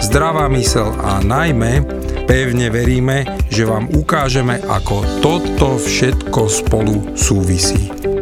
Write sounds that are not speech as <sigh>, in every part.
zdravá mysel a najmä pevne veríme, že vám ukážeme, ako toto všetko spolu súvisí.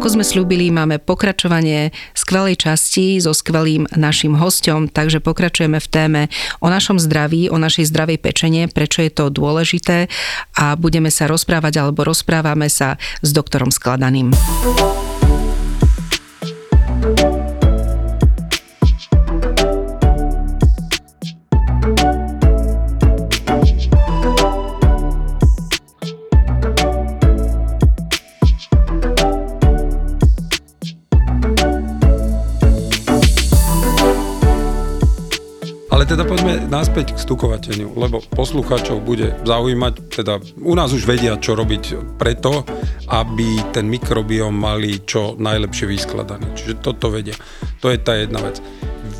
Ako sme slúbili, máme pokračovanie skvelej časti so skvelým našim hostom, takže pokračujeme v téme o našom zdraví, o našej zdravej pečenie, prečo je to dôležité a budeme sa rozprávať alebo rozprávame sa s doktorom Skladaným. Poďme naspäť k stukovateniu, lebo poslucháčov bude zaujímať, teda u nás už vedia, čo robiť preto, aby ten mikrobióm mali čo najlepšie vyskladaný. Čiže toto vedia. To je tá jedna vec.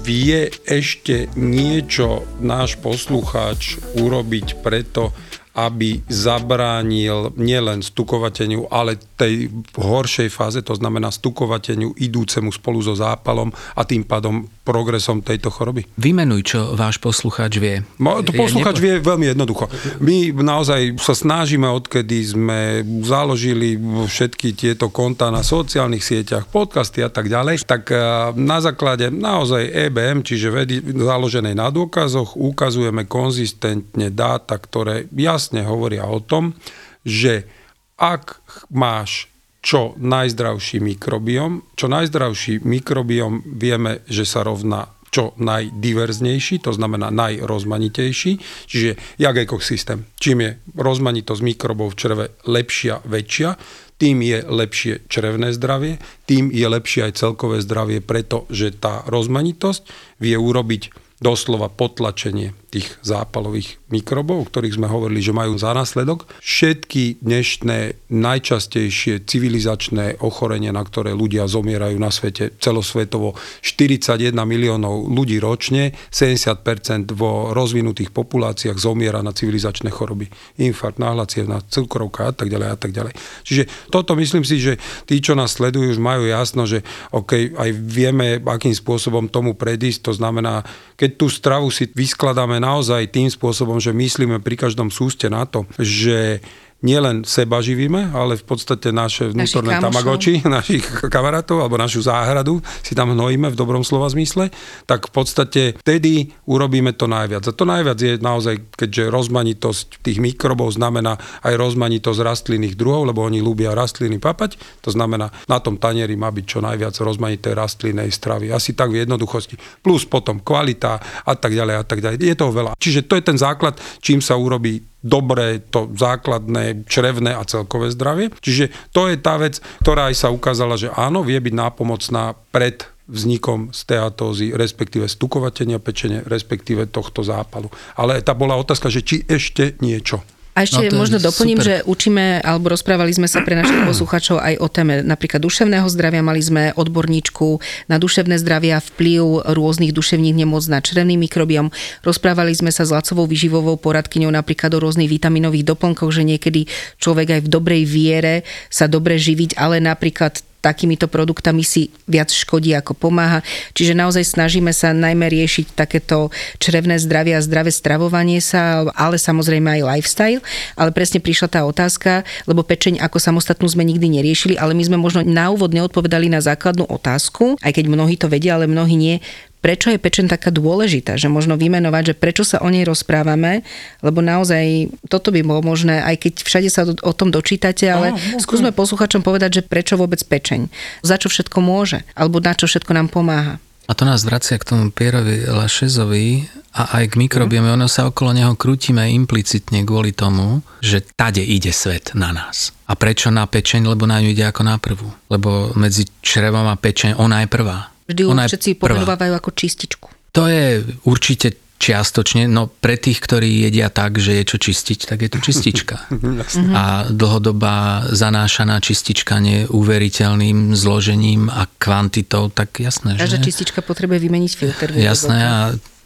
Vie ešte niečo náš poslucháč urobiť preto, aby zabránil nielen stukovateniu, ale tej horšej fáze, to znamená stukovateniu idúcemu spolu so zápalom a tým pádom progresom tejto choroby? Vymenuj, čo váš poslucháč vie. No, to poslucháč nepo... vie veľmi jednoducho. My naozaj sa snažíme, odkedy sme založili všetky tieto konta na sociálnych sieťach, podcasty a tak ďalej, tak eh, na základe naozaj EBM, čiže vedy založenej na dôkazoch, ukazujeme konzistentne dáta, ktoré jasne hovoria o tom, že ak máš čo najzdravší mikrobiom. Čo najzdravší mikrobiom vieme, že sa rovná čo najdiverznejší, to znamená najrozmanitejší, čiže jak ekosystém. Čím je rozmanitosť mikrobov v čreve lepšia, väčšia, tým je lepšie črevné zdravie, tým je lepšie aj celkové zdravie, pretože tá rozmanitosť vie urobiť doslova potlačenie tých zápalových mikrobov, o ktorých sme hovorili, že majú za následok. Všetky dnešné najčastejšie civilizačné ochorenia, na ktoré ľudia zomierajú na svete celosvetovo, 41 miliónov ľudí ročne, 70% vo rozvinutých populáciách zomiera na civilizačné choroby. Infarkt, náhľacievna, cukrovka a tak ďalej a tak ďalej. Čiže toto myslím si, že tí, čo nás sledujú, už majú jasno, že OK, aj vieme, akým spôsobom tomu predísť, to znamená, keď tú stravu si vyskladáme naozaj tým spôsobom, že myslíme pri každom súste na to, že nielen seba živíme, ale v podstate naše vnútorné tamagoči, <laughs> našich kamarátov alebo našu záhradu si tam hnojíme v dobrom slova zmysle, tak v podstate vtedy urobíme to najviac. A to najviac je naozaj, keďže rozmanitosť tých mikrobov znamená aj rozmanitosť rastlinných druhov, lebo oni ľúbia rastliny papať, to znamená, na tom tanieri má byť čo najviac rozmanité rastlinnej stravy. Asi tak v jednoduchosti. Plus potom kvalita a tak ďalej a tak ďalej. Je toho veľa. Čiže to je ten základ, čím sa urobí dobré, to základné črevné a celkové zdravie. Čiže to je tá vec, ktorá aj sa ukázala, že áno, vie byť nápomocná pred vznikom steatózy, respektíve stukovatenia pečenia, respektíve tohto zápalu. Ale tá bola otázka, že či ešte niečo. A ešte no, možno doplním, super. že učíme, alebo rozprávali sme sa pre našich posluchačov aj o téme napríklad duševného zdravia. Mali sme odborníčku na duševné zdravie a vplyv rôznych duševných nemôc na črevný mikrobiom. Rozprávali sme sa s Lacovou vyživovou poradkyňou napríklad o rôznych vitaminových doplnkoch, že niekedy človek aj v dobrej viere sa dobre živiť, ale napríklad takýmito produktami si viac škodí ako pomáha. Čiže naozaj snažíme sa najmä riešiť takéto črevné zdravie a zdravé stravovanie sa, ale samozrejme aj lifestyle. Ale presne prišla tá otázka, lebo pečeň ako samostatnú sme nikdy neriešili, ale my sme možno na úvod neodpovedali na základnú otázku, aj keď mnohí to vedia, ale mnohí nie prečo je pečen taká dôležitá, že možno vymenovať, že prečo sa o nej rozprávame, lebo naozaj toto by bolo možné, aj keď všade sa o tom dočítate, ale oh, okay. skúsme posluchačom povedať, že prečo vôbec pečeň, za čo všetko môže, alebo na čo všetko nám pomáha. A to nás vracia k tomu Pierovi Lašezovi a aj k mikrobiome. Ono sa okolo neho krútime implicitne kvôli tomu, že tade ide svet na nás. A prečo na pečeň? Lebo na ňu ide ako na prvú. Lebo medzi črevom a pečeň ona je prvá. Vždy ju všetci pomenovávajú ako čističku. To je určite čiastočne, no pre tých, ktorí jedia tak, že je čo čistiť, tak je to čistička. <laughs> a dlhodobá zanášaná čistička neuveriteľným zložením a kvantitou, tak jasné, Každá že... čistička potrebuje vymeniť filter. Jasné a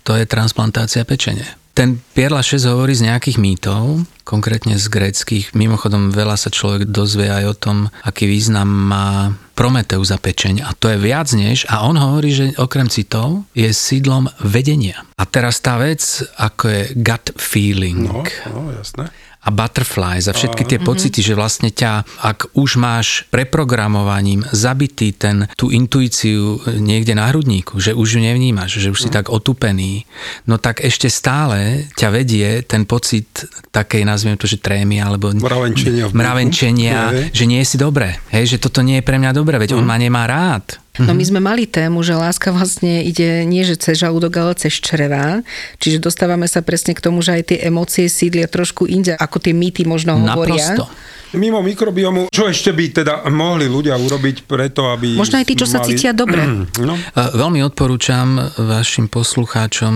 to je transplantácia pečene. Ten Pierla 6 hovorí z nejakých mýtov, konkrétne z gréckých. Mimochodom, veľa sa človek dozvie aj o tom, aký význam má Prometeus za pečeň a to je viac než, a on hovorí, že okrem citov je sídlom vedenia. A teraz tá vec, ako je gut feeling. No, no jasné a butterfly, za všetky tie pocity, že vlastne ťa, ak už máš preprogramovaním zabitý ten, tú intuíciu niekde na hrudníku, že už ju nevnímaš, že už si mhm. tak otupený, no tak ešte stále ťa vedie ten pocit takej, nazviem to, že trémy, alebo mravenčenia, mravenčenia že nie si dobre, hej, že toto nie je pre mňa dobre, veď on mhm. ma nemá rád. No my sme mali tému, že láska vlastne ide nie že cez žalúdok, ale cez čreva. Čiže dostávame sa presne k tomu, že aj tie emócie sídlia trošku inde, ako tie mýty možno hovoria. Naprosto. Mimo mikrobiomu, čo ešte by teda mohli ľudia urobiť preto, aby... Možno aj tí, čo mali... sa cítia dobre. no. Veľmi odporúčam vašim poslucháčom,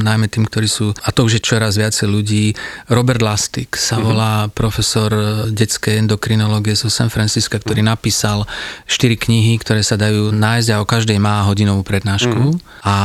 najmä tým, ktorí sú, a to už je čoraz viacej ľudí, Robert Lastik sa uh-huh. volá profesor detskej endokrinológie zo San Francisca, ktorý uh-huh. napísal štyri knihy, ktoré sa dajú nájsť a o každej má hodinovú prednášku. Uh-huh. A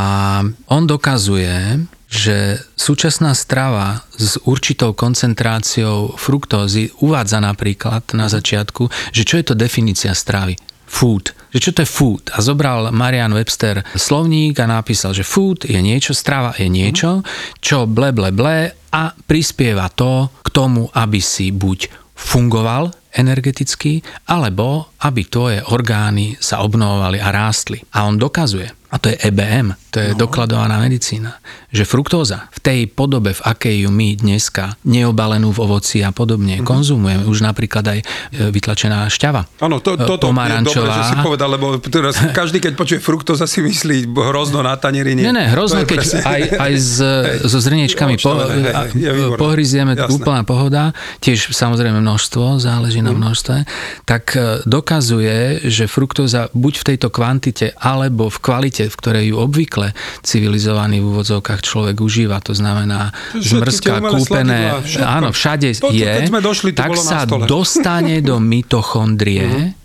on dokazuje, že súčasná strava s určitou koncentráciou fruktózy uvádza napríklad na začiatku, že čo je to definícia stravy? Food. Že čo to je food? A zobral Marian Webster slovník a napísal, že food je niečo, strava je niečo, čo ble ble ble a prispieva to k tomu, aby si buď fungoval energeticky, alebo aby tvoje orgány sa obnovovali a rástli. A on dokazuje, a to je EBM, to je no. dokladovaná medicína, že fruktóza v tej podobe, v akej ju my dneska neobalenú v ovoci a podobne mm-hmm. konzumujeme, už napríklad aj e, vytlačená šťava. Áno, to, e, toto je dobré, že si povedal, lebo teraz <laughs> každý, keď počuje fruktóza, si myslí hrozno na tanieri. Nie, nie, hrozno, keď presne... aj, aj s, so zrniečkami po, pohryzieme, úplná pohoda, tiež samozrejme množstvo, záleží na mhm. množstve, tak e, dokazuje, že fruktóza buď v tejto kvantite, alebo v kvalite v ktorej ju obvykle civilizovaný v úvodzovkách človek užíva, to znamená zmrzka, kúpené, áno, všade to, je, sme došli, tak sa dostane do <laughs> mitochondrie, uh-huh.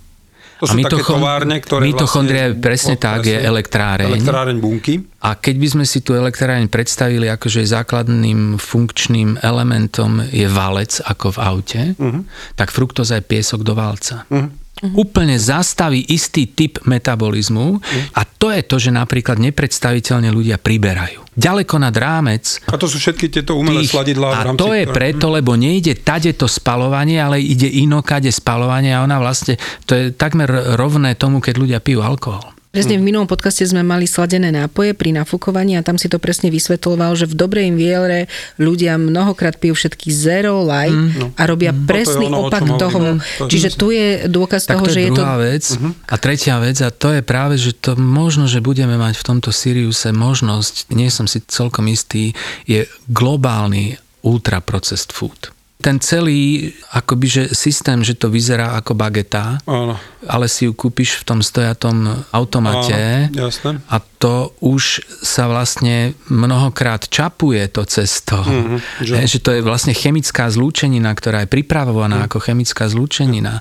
To sú a mitochon- továrne, ktoré Mitochondria vlastne, presne tak, je elektráreň. Elektráreň bunky. A keď by sme si tú elektráreň predstavili ako, že základným funkčným elementom je valec ako v aute, uh-huh. tak fruktoza je piesok do valca. Uh-huh uh-huh. úplne zastaví istý typ metabolizmu uh-huh. a to je to, že napríklad nepredstaviteľne ľudia priberajú. Ďaleko nad rámec. A to sú všetky tieto umelé tých, sladidlá. A rámci, to je preto, lebo nejde tade to spalovanie, ale ide inokade spalovanie a ona vlastne, to je takmer rovné tomu, keď ľudia pijú alkohol. Presne v minulom podcaste sme mali sladené nápoje pri nafúkovaní a tam si to presne vysvetloval, že v dobrej viere ľudia mnohokrát pijú všetky zero, light mm, no. a robia mm. presný ono, opak toho. Mm, to Čiže tu je dôkaz tak toho, to je že je to... vec. Uh-huh. A tretia vec, a to je práve, že to možno, že budeme mať v tomto Siriuse možnosť, nie som si celkom istý, je globálny ultra processed food ten celý akoby, že systém, že to vyzerá ako bageta, Áno. ale si ju kúpiš v tom stojatom automate Áno, jasné. a to už sa vlastne mnohokrát čapuje to cesto. Mm-hmm, že... že to je vlastne chemická zlúčenina, ktorá je pripravovaná mm. ako chemická zlúčenina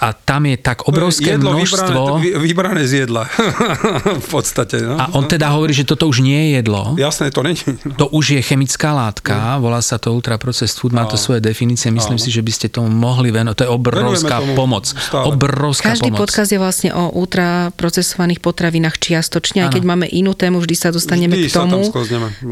a tam je tak obrovské jedlo množstvo... Vybrané, vybrané z jedla. <laughs> v podstate. No. A on teda hovorí, že toto už nie je jedlo. Jasné, to není. No. To už je chemická látka, no. volá sa to ultraprocessed food, má to svoje definície, myslím Áno. si, že by ste tomu mohli venovať. To je obrovská pomoc. Stále. Obrovská Každý pomoc. podcast je vlastne o ultraprocesovaných potravinách čiastočne, aj keď máme máme inú tému, vždy sa dostaneme Vždy k tomu,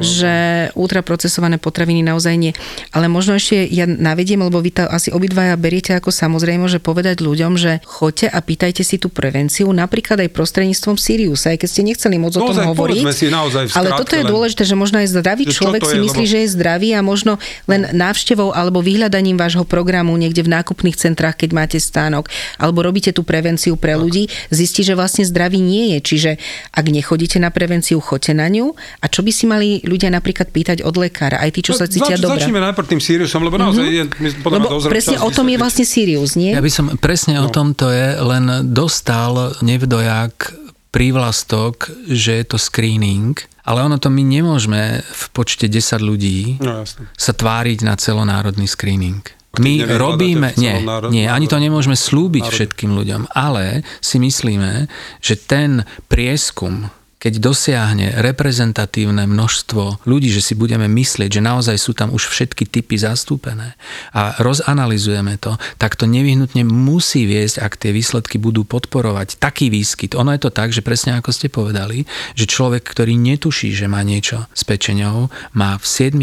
že ultraprocesované potraviny naozaj nie. Ale možno ešte ja navediem, lebo vy to asi obidvaja beriete ako samozrejme, že povedať ľuďom, že choďte a pýtajte si tú prevenciu, napríklad aj prostredníctvom Siriusa, aj keď ste nechceli moc o tom Naozaj, hovoriť. si naozaj ale toto je dôležité, že možno aj zdravý Že človek si je, myslí, lebo- že je zdravý a možno len návštevou alebo vyhľadaním vášho programu niekde v nákupných centrách, keď máte stánok, alebo robíte tú prevenciu pre ľudí, zistí, že vlastne zdravý nie je. Čiže ak nechodíte na prevenciu, choďte na ňu. A čo by si mali ľudia napríklad pýtať od lekára, aj tí, čo sa cítia No, Zač- dobre? Začneme najprv tým Siriusom, lebo naozaj je, my Lebo presne čas o tom je vlastne Sirius, nie? Ja by som presne no. o tom to je, len dostal nevdojak prívlastok, že je to screening, ale ono to my nemôžeme v počte 10 ľudí No jasne. sa tváriť na celonárodný screening. My robíme, nie, nie, ani to nemôžeme slúbiť národ- všetkým ľuďom, ale si myslíme, že ten prieskum, keď dosiahne reprezentatívne množstvo ľudí, že si budeme myslieť, že naozaj sú tam už všetky typy zastúpené a rozanalizujeme to, tak to nevyhnutne musí viesť, ak tie výsledky budú podporovať taký výskyt. Ono je to tak, že presne ako ste povedali, že človek, ktorý netuší, že má niečo s pečenou, má v 7%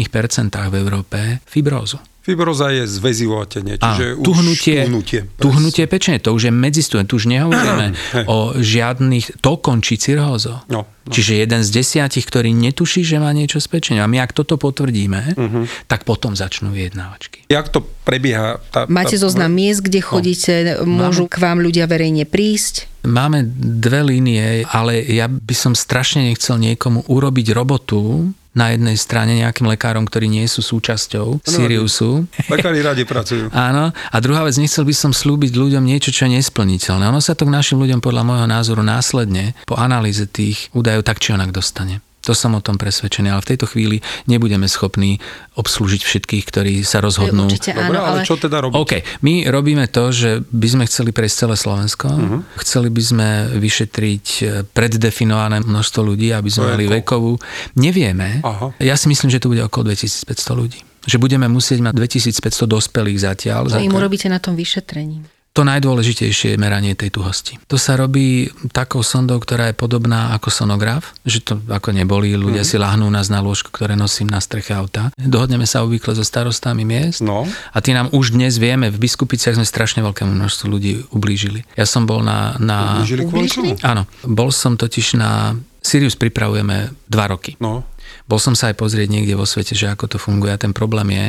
v Európe fibrózu. Fibroza je zväzivo otenie, Áno, čiže už tuhnutie, tuhnutie. tuhnutie pečene, to už je medzistúne, tu už nehovoríme o žiadnych, to končí cirhózou. No, no. Čiže jeden z desiatich, ktorý netuší, že má niečo s pečením. A my ak toto potvrdíme, Mhm. tak potom začnú vyjednávačky. Jak to prebieha? Tá, Máte tá, zoznam miest, kde chodíte, môžu k vám ľudia verejne prísť. Máme dve línie, ale ja by som strašne nechcel niekomu urobiť robotu na jednej strane nejakým lekárom, ktorí nie sú súčasťou Siriusu. <laughs> Lekári radi pracujú. <laughs> Áno. A druhá vec, nechcel by som slúbiť ľuďom niečo, čo je nesplniteľné. Ono sa to k našim ľuďom podľa môjho názoru následne po analýze tých údajov tak či onak dostane. To som o tom presvedčený, ale v tejto chvíli nebudeme schopní obslúžiť všetkých, ktorí sa rozhodnú. Určite Dobre, áno, ale ale čo teda robiť? OK, my robíme to, že by sme chceli prejsť celé Slovensko. Uh-huh. Chceli by sme vyšetriť e, preddefinované množstvo ľudí, aby sme mali vekovú. Nevieme. Aha. Ja si myslím, že to bude okolo 2500 ľudí. Že budeme musieť mať 2500 dospelých zatiaľ. Za- im urobíte na tom vyšetrení. To najdôležitejšie je meranie tej tuhosti. To sa robí takou sondou, ktorá je podobná ako sonograf, že to ako neboli, ľudia Mhm. mm. si lahnú nás na lôžko, ktoré nosím na streche auta. Dohodneme sa obvykle so starostami miest No. a tí nám už dnes vieme, v Biskupiciach sme strašne veľkému množstvu ľudí ublížili. Ja som bol na... na Ublížili kvôli áno, bol som totiž na... Sirius pripravujeme dva roky. No. Bol som sa aj pozrieť niekde vo svete, že ako to funguje a ten problém je,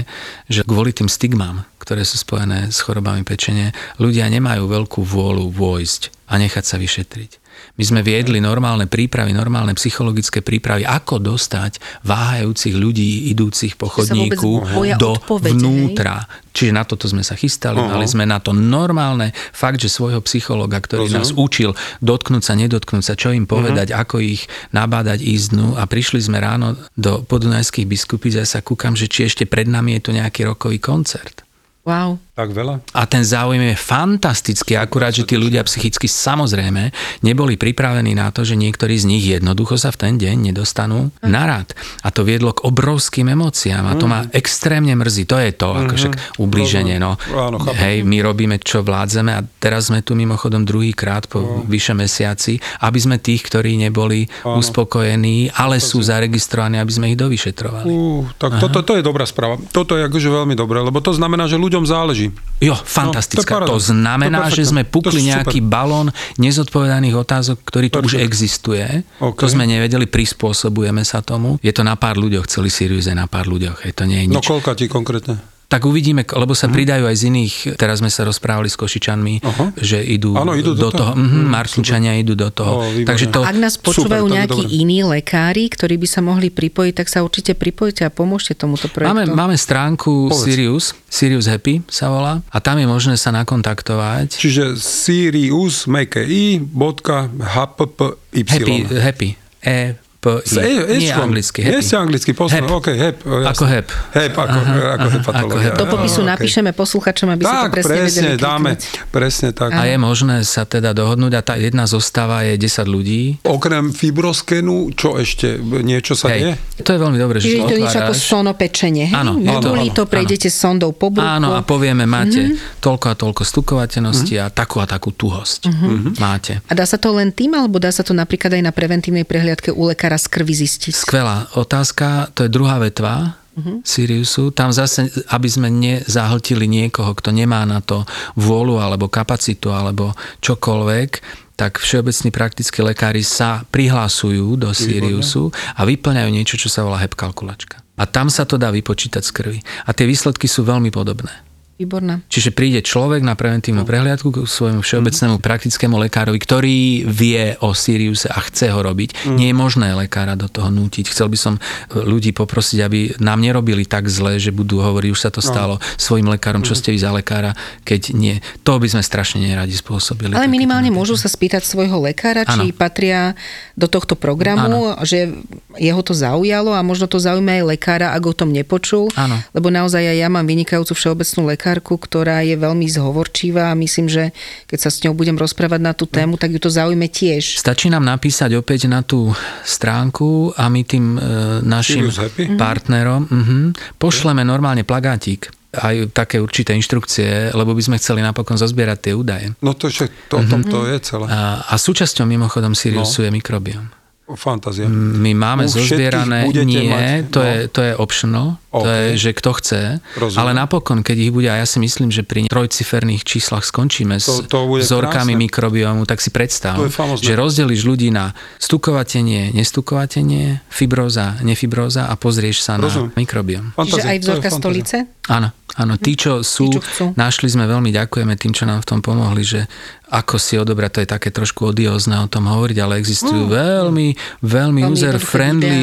že kvôli tým stigmám, ktoré sú spojené s chorobami pečene, ľudia nemajú veľkú vôľu vojsť a nechať sa vyšetriť. My sme viedli normálne prípravy, normálne psychologické prípravy, ako dostať váhajúcich ľudí idúcich po chodníku do hej? vnútra. Čiže na toto sme sa chystali, Aha. mali sme na to normálne fakt, že svojho psychologa, ktorý Rozumiem. nás učil dotknúť sa, nedotknúť sa, čo im povedať, uh-huh. ako ich nabádať ísť dnu a prišli sme ráno do podunajských biskupíc a ja sa kúkam, že či ešte pred nami je tu nejaký rokový koncert. Wow. Tak veľa? A ten záujem je fantastický, akurát, že tí ľudia psychicky samozrejme neboli pripravení na to, že niektorí z nich jednoducho sa v ten deň nedostanú na rad. A to viedlo k obrovským emóciám a to ma extrémne mrzí. To je to, ako však ublíženie. No. Áno. Hej, my robíme, čo vládzeme a teraz sme tu mimochodom druhý krát po vyše mesiaci, aby sme tých, ktorí neboli Áno. uspokojení, ale sú zaregistrovaní, aby sme ich dovyšetrovali. Uh, tak toto to je dobrá správa. Toto je akože veľmi dobré, lebo to znamená, že ľuďom záleží. Jo, fantastická. No, to je to, znamená, To je že sme pukli je super. nejaký balón nezodpovedaných otázok, ktorý tu už Perfekt. existuje. OK. To sme nevedeli, prispôsobujeme sa tomu. Je to na pár ľuďoch, celý Sirius je na pár ľuďoch. Hej, to nie je No nič. koľka ti konkrétne? Tak uvidíme, lebo sa pridajú aj z iných, teraz sme sa rozprávali s Košičanmi, Aha. že idú, Áno, idú do do, toho. toho. Mhm, Mm, Martinčania idú do toho. výborne. Takže to, Ak nás super, počúvajú je nejakí iní lekári, ktorí by sa mohli pripojiť, tak sa určite pripojte a pomôžte tomuto projektu. Máme, máme stránku Povedz. Sirius, Sirius Happy sa volá a tam je možné sa nakontaktovať. Čiže Sirius, meké i, bodka, hppy. Happy, happy. E, P, P, S E- nie anglicky. Nie happy. ste anglicky, Hep. OK, hep. jasné. Ako hep. Hep, ako, Aha, ako aha, hepatológia. ako hep. Do popisu OK. napíšeme posluchačom, aby si to Tak, presne, presne, vedeli dáme, kliknúť. presne tak. A je možné sa teda dohodnúť a tá jedna zostava je 10 ľudí. Okrem fibroskenu, čo ešte? Niečo sa deje? To je veľmi dobré, že Čiže je to to niečo ako sonopečenie, hej? Áno, je to- to, prejdete sondou po bruchu. Áno, a povieme, máte Mhm. mm-hmm. toľko a toľko stukovateľnosti mm-hmm. a takú a takú tuhosť. Mhm. Mm-hmm. Máte. A dá sa to len tým, alebo dá sa to napríklad aj na preventívnej prehliadke u lekára z krvi zistiť? Skvelá otázka, to je druhá vetva Mhm. Siriusu. Tam zase, aby sme nezahltili niekoho, kto nemá na to vôľu alebo kapacitu alebo čokoľvek, tak všeobecní praktickí lekári sa prihlasujú do Siriusu a vyplňajú niečo, čo sa volá HEP kalkulačka. A tam sa to dá vypočítať z krvi. A tie výsledky sú veľmi podobné. Výborná. Čiže príde človek na preventívnu prehliadku k svojmu všeobecnému praktickému lekárovi, ktorý vie o Siriuse a chce ho robiť. Nie je možné lekára do toho nútiť. Chcel by som ľudí poprosiť, aby nám nerobili tak zle, že budú hovoriť, už sa to stalo svojim lekárom, čo ste vy za lekára, keď nie. To by sme strašne neradi spôsobili. Ale minimálne môžu sa spýtať svojho lekára, či Áno. patria do tohto programu, že jeho to zaujalo a možno to zaujíma aj lekára, ak o tom nepočul. Áno. Lebo naozaj aj ja mám vynikajúcu všeobecnú lekárku, ktorá je veľmi zhovorčivá a myslím, že keď sa s ňou budem rozprávať na tú tému, tak ju to zaujme tiež. Stačí nám napísať opäť na tú stránku a my tým e, našim Happy? partnerom mhm, pošleme normálne plagátik aj také určité inštrukcie, lebo by sme chceli napokon zozbierať tie údaje. No to, že to, Mhm. tom to je celé. A, a súčasťou mimochodom Siriusu no. je mikrobióm. Fantázia. My máme U zozbierané, nie, mať, to, no. je, to je optional, to OK. je, že kto chce, Rozumiem. ale napokon, keď ich bude, a ja si myslím, že pri trojciferných číslach skončíme s To- to bude vzorkami krásne. mikrobiomu, tak si predstav, To že rozdelíš ľudí na stukovatenie, nestukovatenie, fibróza, nefibróza a pozrieš sa Rozumiem. na mikrobióm. Čiže Fantázia, aj to je vzorka stolice? Áno, áno, tí, čo sú, čo chcú. našli sme veľmi ďakujeme tým, čo nám v tom pomohli, že ako si odobrať, to je také trošku odiózne o tom hovoriť, ale existujú veľmi, veľmi Veľmi user-friendly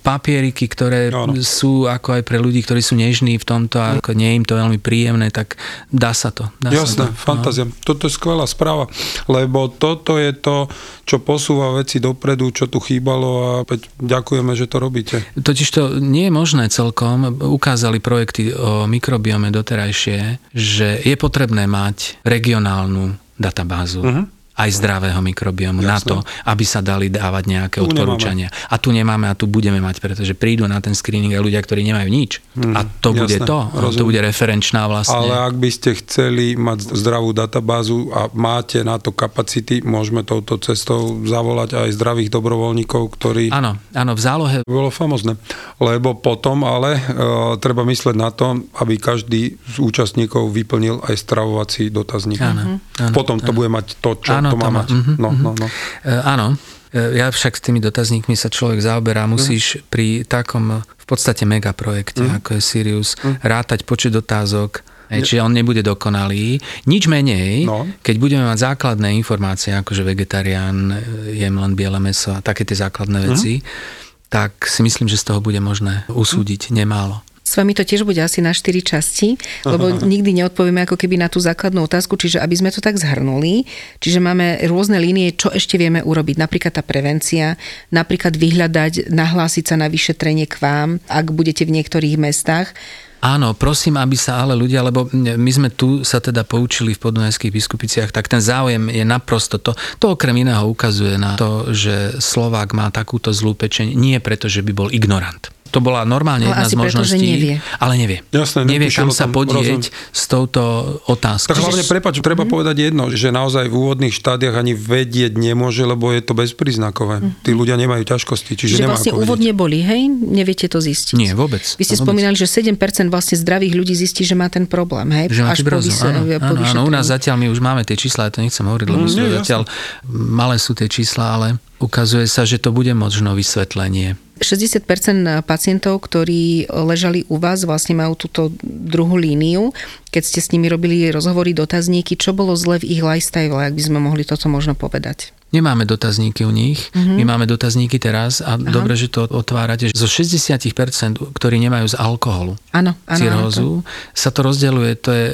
papieriky, ktoré Áno. sú ako aj pre ľudí, ktorí sú nežní v tomto a ako nie je im to veľmi príjemné, tak dá sa to. Dá Jasné, sa to. fantázia. Toto je skvelá správa, lebo toto je to, čo posúva veci dopredu, čo tu chýbalo a opäť ďakujeme, že to robíte. Totiž to nie je možné celkom. Ukázali projekty o mikrobiome doterajšie, že je potrebné mať regionálnu databázu. Mhm. Aj zdravého mikrobiomu na Jasné. to, aby sa dali dávať nejaké Tu odporúčania. A tu nemáme a tu budeme mať, pretože prídu na ten screening aj ľudia, ktorí nemajú nič. A to bude jasné, to. rozumiem. To bude referenčná vlastne. Ale ak by ste chceli mať zdravú databázu a máte na to kapacity, môžeme touto cestou zavolať aj zdravých dobrovoľníkov, ktorí... Áno, áno, v zálohe Bolo famozne. Lebo potom ale e, treba mysleť na to, aby každý z účastníkov vyplnil aj stravovací dotazník. Áno, áno, potom to bude mať to, čo Áno, to má to má. mať. Mhm, No, mhm. no, no. E, áno, E, ja však s tými dotazníkmi sa človek zaoberá. Musíš Mhm. pri takom v podstate megaprojekte, ako je Sirius, Mhm. rátať počet otázok, Hej, čiže on nebude dokonalý. Nič menej, No. keď budeme mať základné informácie, ako že vegetarián, e, jem len biele meso a také tie základné Mhm. veci, tak si myslím, že z toho bude možné usúdiť nemálo. S vami to tiež bude asi na 4 časti, lebo nikdy neodpovieme ako keby na tú základnú otázku, čiže aby sme to tak zhrnuli, čiže máme rôzne línie, čo ešte vieme urobiť, napríklad tá prevencia, napríklad vyhľadať, nahlásiť sa na vyšetrenie k vám, ak budete v niektorých mestách. Áno, prosím, aby sa ale ľudia, lebo my sme tu sa teda poučili v podunajských biskupiciach, tak ten záujem je naprosto to. To okrem iného ukazuje na to, že Slovák má takúto zlú pečeň, nie preto, že by bol ignorant. To bola normálne Ale jedna asi z preto, že možností. nevie. Ale nevie. Jasné, nevie, kam sa podieť s touto otázkou. Tak hlavne, prepač, treba povedať jedno, že naozaj v úvodných štádiách ani vedieť nemôže, lebo je to bezpríznakové. Tí ľudia nemajú ťažkosti, čiže, Čiže nemá vlastne úvod neboli, hej? Neviete to zistiť. Nie, vôbec. Vy ste Vôbec. spomínali, že 7% vlastne zdravých ľudí zistí, že má ten problém, hej? Že má Až po, vyse- áno, po áno, áno, u nás zatiaľ my už máme tie čísla, ja to nechcem hovoriť, lebo Mm, nie, zatiaľ malé sú tie čísla, ale ukazuje sa, že to bude možno vysvetlenie. 60% pacientov, ktorí ležali u vás, vlastne majú túto druhú líniu, keď ste s nimi robili rozhovory, dotazníky, čo bolo zle v ich lifestyle, ak by sme mohli toto možno povedať? Nemáme dotazníky u nich, mm-hmm. my máme dotazníky teraz a Aha. dobre, že to otvárate. Zo 60%, ktorí nemajú z alkoholu áno, áno, cirhózu, áno. sa to rozdeľuje, to je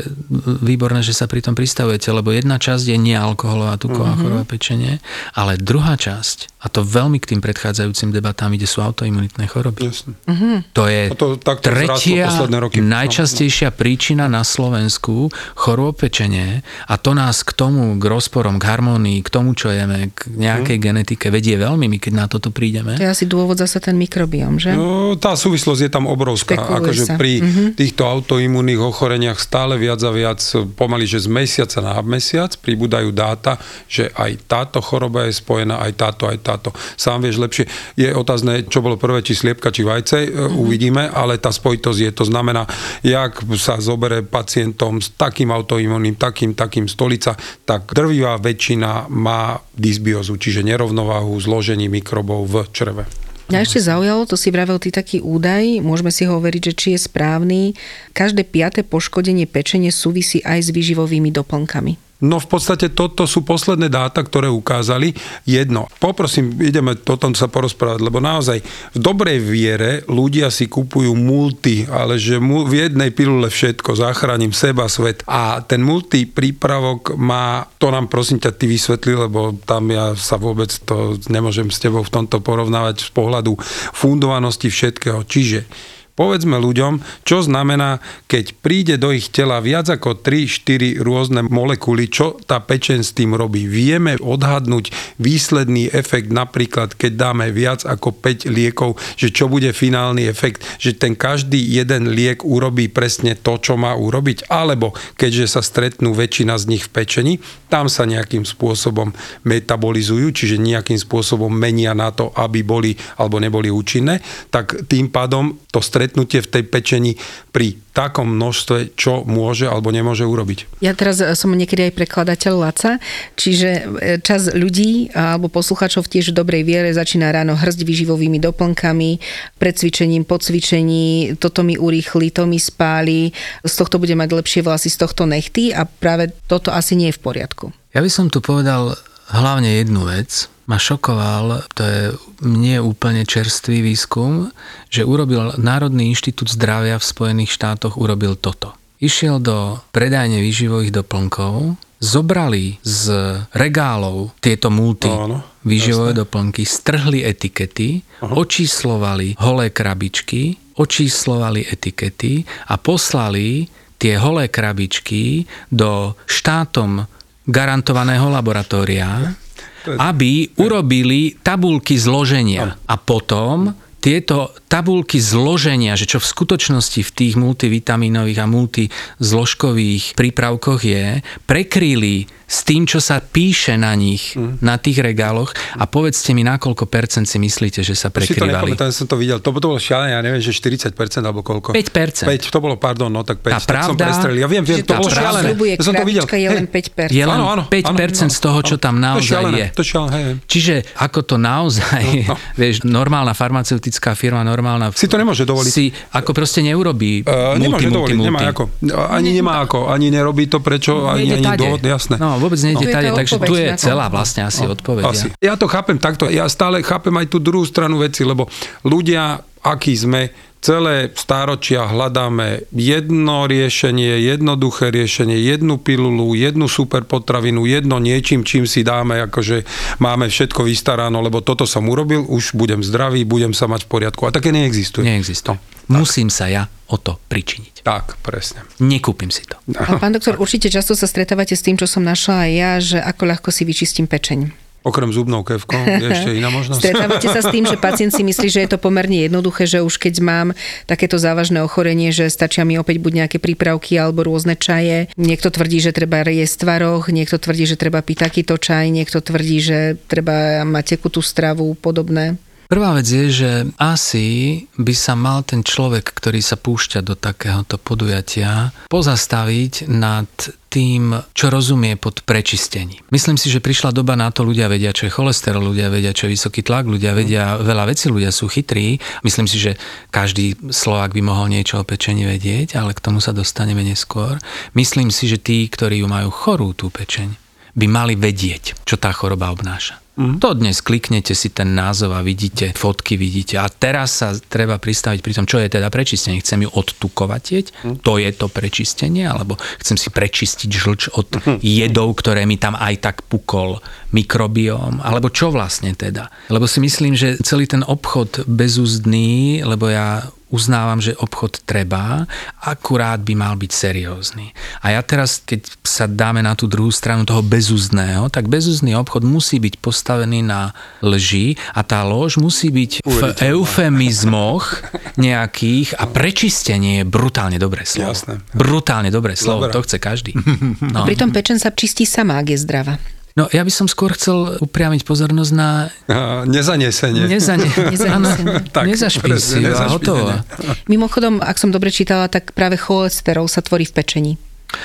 výborné, že sa pri tom pristavujete, lebo jedna časť je nealkoholová tuková mm-hmm. choroba pečenie, ale druhá časť, a to veľmi k tým predchádzajúcim debatám ide, sú autoimunitné choroby. Mm-hmm. To je to tretia roky. najčastejšia príčina na Slovensku chorôb pečenie a to nás k tomu, k rozporom, k harmonii, k tomu, čo jeme, k nejakej hmm. genetike vedie veľmi, my keď na toto prídeme. To je asi dôvod zase ten mikrobiom, že? No, tá súvislosť je tam obrovská. Spekuluje akože sa. pri mm-hmm. týchto autoimunných ochoreniach stále viac a viac, pomaly, že z mesiaca na mesiac pribúdajú dáta, že aj táto choroba je spojená, aj táto, aj táto. Sám vieš lepšie. Je otázne, čo bolo prvé, či sliepka, či vajce, mm-hmm. uvidíme, ale tá spojitosť je. To znamená, jak sa zobere pacientom s takým autoimunným, takým, takým stolica, tak drvivá väčšina má dysbiozu, čiže nerovnováhu zložení mikrobov v čreve. Mňa ešte zaujalo, to si vravel ty taký údaj, môžeme si hovoriť, že či je správny. Každé piaté poškodenie pečenie súvisí aj s výživovými doplnkami. No v podstate toto sú posledné dáta, ktoré ukázali. Jedno, poprosím, ideme o tom sa porozprávať, lebo naozaj v dobrej viere ľudia si kupujú multi, ale že mu, v jednej pilule všetko, zachránim seba, svet. A ten multi prípravok má, to nám prosím ťa ty vysvetli, lebo tam ja sa vôbec to nemôžem s tebou v tomto porovnávať z pohľadu fundovanosti všetkého. Čiže Povedzme ľuďom, čo znamená, keď príde do ich tela viac ako 3-4 rôzne molekuly, čo tá pečen s tým robí. Vieme odhadnúť výsledný efekt, napríklad keď dáme viac ako 5 liekov, že čo bude finálny efekt, že ten každý jeden liek urobí presne to, čo má urobiť, alebo keďže sa stretnú väčšina z nich v pečení, tam sa nejakým spôsobom metabolizujú, čiže nejakým spôsobom menia na to, aby boli alebo neboli účinné, tak tým pádom to stretnutie stretnutie v tej pečení pri takom množstve, čo môže alebo nemôže urobiť. Ja teraz som niekedy aj prekladateľ Laca, čiže e, čas ľudí alebo posluchačov tiež v dobrej viere začína ráno hrzť výživovými doplnkami, pred cvičením, po cvičení, toto mi urýchli, to mi spáli, z tohto bude mať lepšie vlasy, z tohto nechty a práve toto asi nie je v poriadku. Ja by som tu povedal hlavne jednu vec, ma šokoval, to je nie úplne čerstvý výskum, že urobil Národný inštitút zdravia v Spojených štátoch urobil toto. Išiel do predajne výživových doplnkov, zobrali z regálov tieto multi no, výživové doplnky, strhli etikety, Aha. očíslovali holé krabičky, očíslovali etikety a poslali tie holé krabičky do štátom garantovaného laboratória aby urobili tabulky zloženia. A potom tieto tabulky zloženia, že čo v skutočnosti v tých multivitamínových a multizložkových prípravkoch je, prekryli s tým, čo sa píše na nich, mm. na tých regáloch a povedzte mi, na koľko percent si myslíte, že sa prekrývali. Si to som to videl. To, to bolo šialené, ja neviem, že 40% alebo koľko. 5%. 5, to bolo, pardon, no tak 5. Tá pravda, som prestrelil. Ja viem, viem, to bolo šialené. Ja som to videl. je len 5%. Je len áno, áno, 5% áno, z toho, čo tam naozaj to šialené, je. To šialené, hej. Čiže ako to naozaj, no, <laughs> no. vieš, normálna farmaceutická firma, normálna... Si to nemôže dovoliť. Si ako proste neurobí uh, multi, multi, multi. Nemá ako. Ani nemá ako. Ani nerobí to prečo, ani, ani dôvod, jasné. No, vôbec nejde tade, takže tu je celá vlastne asi no, odpoveď. Asi. Ja to chápem takto, ja stále chápem aj tú druhú stranu veci, lebo ľudia, akí sme, celé stáročia hľadáme jedno riešenie, jednoduché riešenie, jednu pilulu, jednu super potravinu, jedno niečím, čím si dáme, akože máme všetko vystaráno, lebo toto som urobil, už budem zdravý, budem sa mať v poriadku. A také neexistuje. Neexistuje. No, Musím sa ja o to pričiniť. Tak, presne. Nekúpim si to. A pán doktor, určite často sa stretávate s tým, čo som našla aj ja, že ako ľahko si vyčistím pečeň. Okrem zubnou kevkou je <laughs> ešte iná možnosť. Stretávate sa s tým, že pacient si myslí, že je to pomerne jednoduché, že už keď mám takéto závažné ochorenie, že stačia mi opäť buď nejaké prípravky alebo rôzne čaje. Niekto tvrdí, že treba jesť tvaroch, niekto tvrdí, že treba piť takýto čaj, niekto tvrdí, že treba mať tekutú stravu, podobné. Prvá vec je, že asi by sa mal ten človek, ktorý sa púšťa do takéhoto podujatia, pozastaviť nad tým, čo rozumie pod prečistením. Myslím si, že prišla doba na to, ľudia vedia, čo je cholesterol, ľudia vedia, čo je vysoký tlak, ľudia vedia veľa vecí, ľudia sú chytrí. Myslím si, že každý Slovák by mohol niečo o pečení vedieť, ale k tomu sa dostaneme neskôr. Myslím si, že tí, ktorí ju majú chorú tú pečeň, by mali vedieť, čo tá choroba obnáša. Mm. To dnes kliknete si ten názov a vidíte, fotky vidíte. A teraz sa treba pristaviť pri tom, čo je teda prečistenie. Chcem ju odtukovatieť, mm. to je to prečistenie, alebo chcem si prečistiť žlč od mm. jedov, ktoré mi tam aj tak pukol mikrobióm, alebo čo vlastne teda. Lebo si myslím, že celý ten obchod bezúzdný, lebo ja uznávam, že obchod treba, akurát by mal byť seriózny. A ja teraz, keď sa dáme na tú druhú stranu toho bezúzdného, tak bezúzdný obchod musí byť postavený na lži a tá lož musí byť v eufemizmoch nejakých a prečistenie je brutálne dobré slovo. Jasné. Brutálne dobré slovo, Dobre. to chce každý. <laughs> No. A pritom pečen sa čistí sama, ak je zdravá. No ja by som skôr chcel upriamiť pozornosť na... A, nezanesenie. Nezane... <laughs> nezanesenie. tak, hotovo. Mimochodom, ak som dobre čítala, tak práve cholesterol sa tvorí v pečení.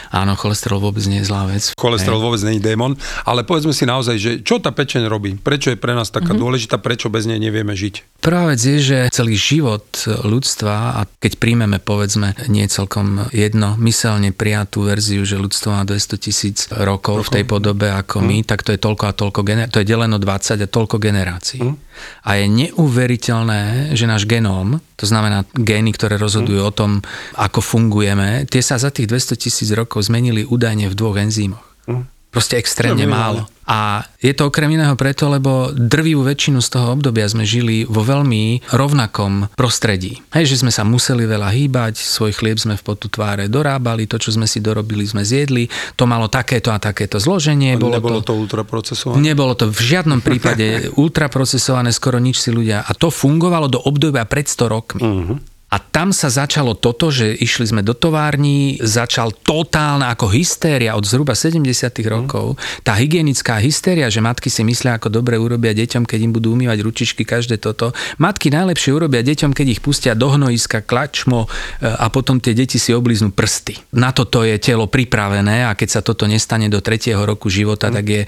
Áno, cholesterol vôbec nie je zlá vec. Cholesterol vôbec nie je démon, ale povedzme si naozaj, že čo tá pečeň robí? Prečo je pre nás taká mm-hmm. dôležitá? Prečo bez nej nevieme žiť? Prvá vec je, že celý život ľudstva, a keď príjmeme povedzme nie celkom jedno myselne prijatú verziu, že ľudstvo má 200 tisíc rokov v tej podobe ako mm. my, tak to je toľko a toľko, gener- to je deleno 20 a toľko generácií. Mm. A je neuveriteľné, že náš genóm, to znamená gény, ktoré rozhodujú mm. o tom, ako fungujeme, tie sa za tých 200 tisíc rokov zmenili údajne v dvoch enzýmoch. Mm. Proste extrémne málo. A je to okrem iného preto, lebo drvivú väčšinu z toho obdobia sme žili vo veľmi rovnakom prostredí. Hej, že sme sa museli veľa hýbať, svoj chlieb sme v potu tváre dorábali, to, čo sme si dorobili, sme zjedli, to malo takéto a takéto zloženie. A bolo nebolo to, to ultraprocesované? Nebolo to v žiadnom prípade <laughs> ultraprocesované, skoro nič si ľudia. A to fungovalo do obdobia pred 100 rokmi. Uh-huh. A tam sa začalo toto, že išli sme do tovární, začal totálna ako hystéria od zhruba 70 rokov. Tá hygienická hystéria, že matky si myslia, ako dobre urobia deťom, keď im budú umývať ručičky, každé toto. Matky najlepšie urobia deťom, keď ich pustia do hnojiska, klačmo e, a potom tie deti si obliznú prsty. Na toto je telo pripravené a keď sa toto nestane do tretieho roku života, tak je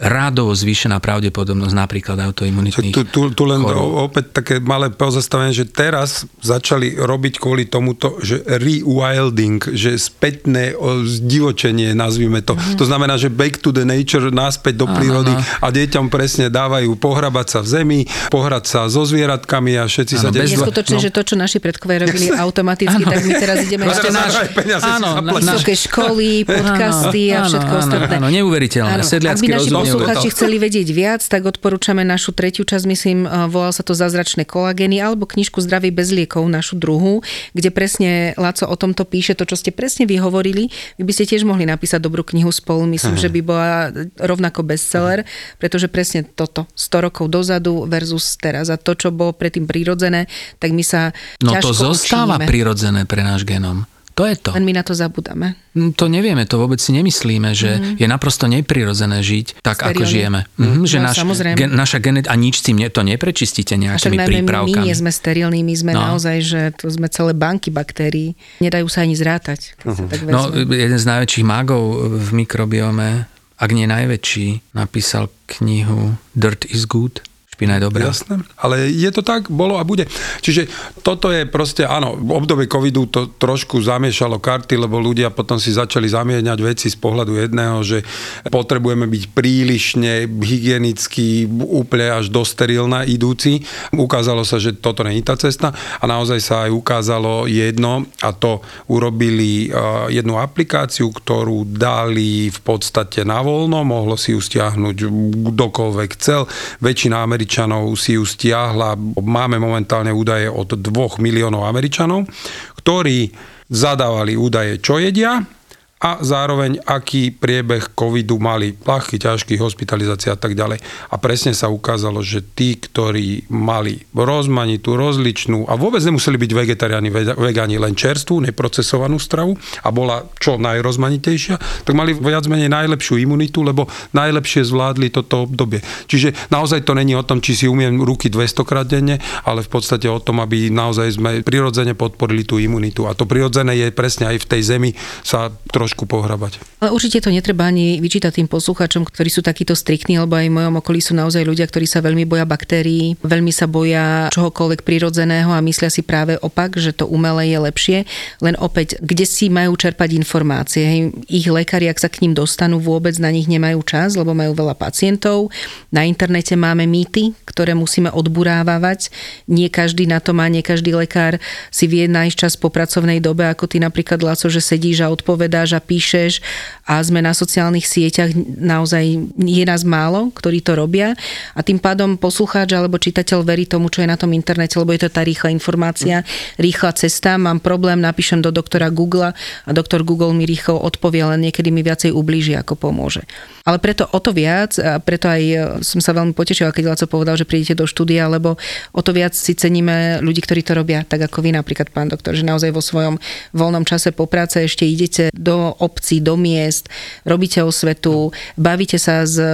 rádovo zvýšená pravdepodobnosť napríklad autoimunitných tu, tu, tu len chorób. opäť také malé pozastavenie, že teraz začali robiť kvôli tomuto, že rewilding, že spätné zdivočenie, nazvime to. Mm-hmm. To znamená, že back to the nature, náspäť do prírody a deťom presne dávajú pohrabať sa v zemi, pohrať sa so zvieratkami a všetci ano, sa... Je skutočne, no. že to, čo naši predkovia robili automaticky, ano. tak my teraz ideme ešte náš... Áno, na, vysoké školy, podcasty a všetko ostatné. Áno, neuveriteľné. Sedliacky rozum poslucháči chceli vedieť viac, tak odporúčame našu tretiu časť, myslím, eh, volal sa to Zázračné kolagény, alebo knižku Zdravý bez liekov, našu druhú, kde presne Laco o tomto píše, to, čo ste presne vyhovorili. Vy by ste tiež mohli napísať dobrú knihu spolu, myslím, Aha. že by bola rovnako bestseller, pretože presne toto, 100 rokov dozadu versus teraz. A to, čo bolo predtým prirodzené, tak my sa No to zostáva učíme. prirodzené pre náš genom. To je to. Len my na to zabudáme. Mm, to nevieme, to vôbec si nemyslíme, že mm. je naprosto neprirodzené žiť tak, ako žijeme. Mm, že no, náš, gen, naša genet a nič tým ne, to neprečistíte nejakými prípravkami. My nie sme sterilní, my sme no. naozaj, že to sme celé banky baktérií. Nedajú sa ani zrátať. Uh-huh. tak no, jeden z najväčších mágov v mikrobiome, ak nie najväčší, napísal knihu Dirt is Good špina je dobrá. Jasné, ale je to tak, bolo a bude. Čiže toto je proste, áno, v obdobie covidu to trošku zamiešalo karty, lebo ľudia potom si začali zamieňať veci z pohľadu jedného, že potrebujeme byť prílišne hygienicky úplne až do sterilna idúci. Ukázalo sa, že toto je tá cesta a naozaj sa aj ukázalo jedno a to urobili jednu aplikáciu, ktorú dali v podstate na voľno, mohlo si ju stiahnuť kdokoľvek chcel. Väčšina Američanov Američanov si ju stiahla. Máme momentálne údaje od 2 miliónov Američanov, ktorí zadávali údaje, čo jedia a zároveň aký priebeh covidu mali, ľahký, ťažký, hospitalizácia a tak ďalej. A presne sa ukázalo, že tí, ktorí mali rozmanitú, rozličnú a vôbec nemuseli byť vegetariáni, vegáni, len čerstvú, neprocesovanú stravu a bola čo najrozmanitejšia, tak mali viac menej najlepšiu imunitu, lebo najlepšie zvládli toto obdobie. Čiže naozaj to není o tom, či si umiem ruky 200 krát denne, ale v podstate o tom, aby naozaj sme prirodzene podporili tú imunitu. A to prirodzené je presne aj v tej zemi sa trošku pohrabať. Ale určite to netreba ani vyčítať tým poslucháčom, ktorí sú takíto striktní, lebo aj v mojom okolí sú naozaj ľudia, ktorí sa veľmi boja baktérií, veľmi sa boja čohokoľvek prirodzeného a myslia si práve opak, že to umelé je lepšie. Len opäť, kde si majú čerpať informácie? Ich lekári, ak sa k ním dostanú, vôbec na nich nemajú čas, lebo majú veľa pacientov. Na internete máme mýty, ktoré musíme odburávať. Nie každý na to má, nie každý lekár si vie nájsť čas po pracovnej dobe, ako ty napríklad, Laco, že sedíš a odpovedáš a píšeš a sme na sociálnych sieťach, naozaj je nás málo, ktorí to robia. A tým pádom poslucháč alebo čitateľ verí tomu, čo je na tom internete, lebo je to tá rýchla informácia, rýchla cesta, mám problém, napíšem do doktora Google a doktor Google mi rýchlo odpovie, len niekedy mi viacej ublíži, ako pomôže. Ale preto o to viac, a preto aj e, som sa veľmi potešila, keď Laco povedal, že prídete do štúdia, lebo o to viac si ceníme ľudí, ktorí to robia, tak ako vy napríklad, pán doktor, že naozaj vo svojom voľnom čase po práce ešte idete do obcí, do miest, robíte osvetu, bavíte sa s e,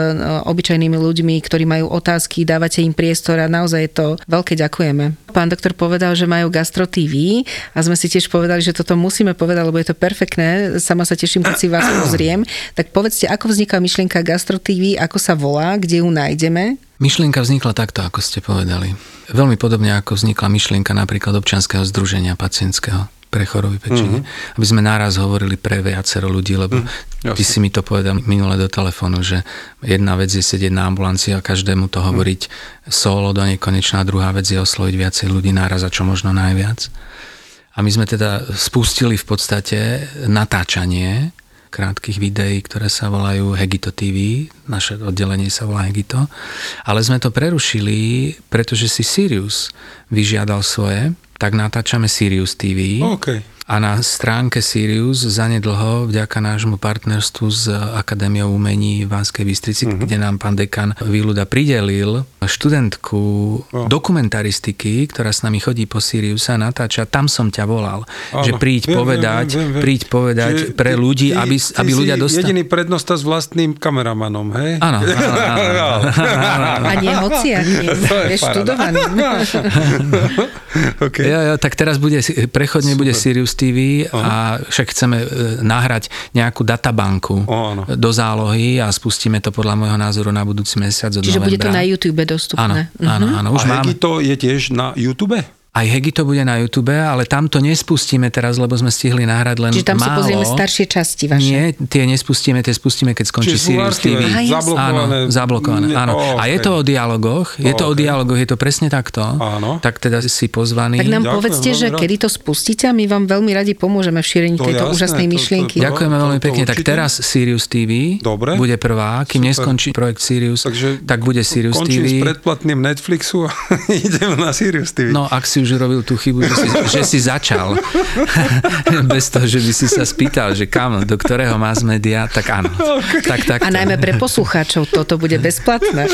obyčajnými ľuďmi, ktorí majú otázky, dávate im priestor a naozaj to veľké ďakujeme. Pán doktor povedal, že majú Gastro TV a sme si tiež povedali, že toto musíme povedať, lebo je to perfektné. Sama sa teším, keď si vás pozriem. Tak povedzte, ako vzniká myšlienka Gastro TV, ako sa volá, kde ju nájdeme? Myšlienka vznikla takto, ako ste povedali. Veľmi podobne ako vznikla myšlienka napríklad občianského združenia pacientského pre choroby pečenie. Mm-hmm. Aby sme naraz hovorili pre viacero ľudí, lebo mm, ty si mi to povedal minule do telefónu, že jedna vec je sedieť na ambulancii a každému to hovoriť mm. solo do nekonečná, druhá vec je osloviť viacej ľudí naraz a čo možno najviac. A my sme teda spustili v podstate natáčanie krátkých videí, ktoré sa volajú Hegito TV. Naše oddelenie sa volá Hegito. Ale sme to prerušili, pretože si Sirius vyžiadal svoje, tak natáčame Sirius TV. Okay. A na stránke Sirius zanedlho vďaka nášmu partnerstvu s Akadémiou umení v Vánskej Bystrici, uh-huh. kde nám pán dekan Výluda pridelil študentku oh. dokumentaristiky, ktorá s nami chodí po Sirius a natáča, tam som ťa volal, Áno. že príď viem, povedať, viem, viem, viem. príď povedať že pre ľudí, ty, aby, ty aby ľudia dostali. jediný prednosta s vlastným kameramanom, hej? Áno. A nie hociakým, je študovaný. <laughs> okay. jo, jo, tak teraz bude, prechodne Super. bude Sirius TV a však chceme e, nahrať nejakú databanku oh, do zálohy a spustíme to podľa môjho názoru na budúci mesiac od Čiže novembra. bude to na YouTube dostupné. Áno, áno, áno. Už a mám... to je tiež na YouTube? Aj Hegi to bude na YouTube, ale tam to nespustíme teraz, lebo sme stihli nahrať len Čiže tam málo. si pozrieme staršie časti vaše. Nie, tie nespustíme, tie spustíme, keď skončí Čiže Sirius TV. zablokované. Áno, zablokované, áno. Oh, okay. A je to o dialogoch, je okay. to o dialogoch, je to presne takto. Áno. Tak teda si pozvaný. Tak nám Ďakujem, povedzte, že rád. kedy to spustíte a my vám veľmi radi pomôžeme v šírení to tejto jasné, úžasnej to, myšlienky. To, to, Ďakujeme veľmi to, pekne. Tak teraz Sirius TV Dobre. bude prvá, kým Super. neskončí projekt Sirius, Takže tak bude Sirius TV. s predplatným Netflixu a <laughs> ideme na Sirius TV. No, ak si už robil tú chybu, že si, že si začal <laughs> bez toho, že by si sa spýtal, že kam, do ktorého mass media, tak áno. Okay. Tak, tak, a najmä pre poslucháčov toto bude bezplatné.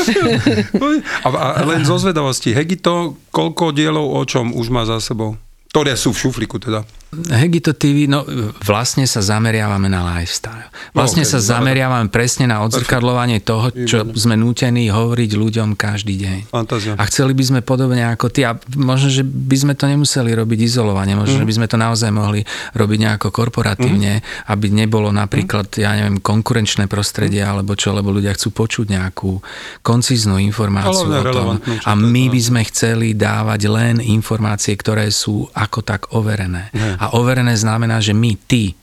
<laughs> a, a len zo zvedavosti, Hegito, koľko dielov o čom už má za sebou? Ktoré sú v šufliku teda? Hegito TV, no vlastne sa zameriavame na lifestyle. Vlastne okay, sa zameriavame presne na odzrkadlovanie toho, čo sme nútení hovoriť ľuďom každý deň. Fantázia. A chceli by sme podobne ako ty, a možno, že by sme to nemuseli robiť izolovane, možno, mm. že by sme to naozaj mohli robiť nejako korporatívne, mm. aby nebolo napríklad, mm. ja neviem, konkurenčné prostredie, mm. alebo čo, lebo ľudia chcú počuť nejakú koncíznu informáciu o tom. A my by sme chceli dávať len informácie, ktoré sú ako tak overené. Mm. A overené znamená, že my, ty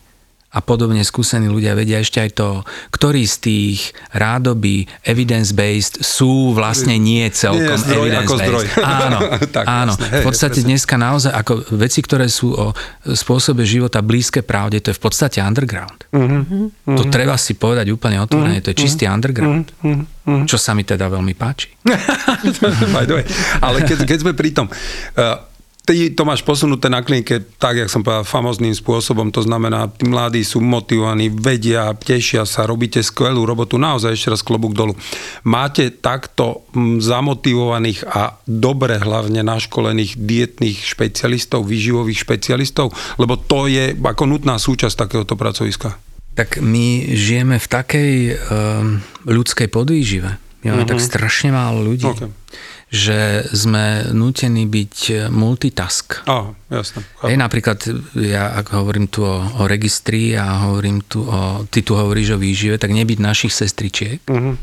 a podobne skúsení ľudia vedia ešte aj to, ktorí z tých rádoby evidence-based sú vlastne nie celkom evidence-based. Áno, <laughs> tak, áno. Jasne, v podstate hej, dneska naozaj ako veci, ktoré sú o spôsobe života blízke pravde, to je v podstate underground. Uh-huh, uh-huh. To treba si povedať úplne otvorene, uh-huh, to je čistý uh-huh, underground. Uh-huh, uh-huh. Čo sa mi teda veľmi páči. <laughs> Ale keď, keď sme pri tom, uh, ty to máš posunuté na klinike tak, jak som povedal, famozným spôsobom. To znamená, tí mladí sú motivovaní, vedia, tešia sa, robíte skvelú robotu. Naozaj ešte raz klobúk dolu. Máte takto zamotivovaných a dobre hlavne naškolených dietných špecialistov, výživových špecialistov, lebo to je ako nutná súčasť takéhoto pracoviska. Tak my žijeme v takej um, ľudskej podvýžive. My máme uh-huh. tak strašne málo ľudí. Okay že sme nutení byť multitask. Aha, jasne. Hej, napríklad, ja ak hovorím tu o, o registri a hovorím tu o, ty tu hovoríš o výžive, tak nebyť našich sestričiek, uh-huh.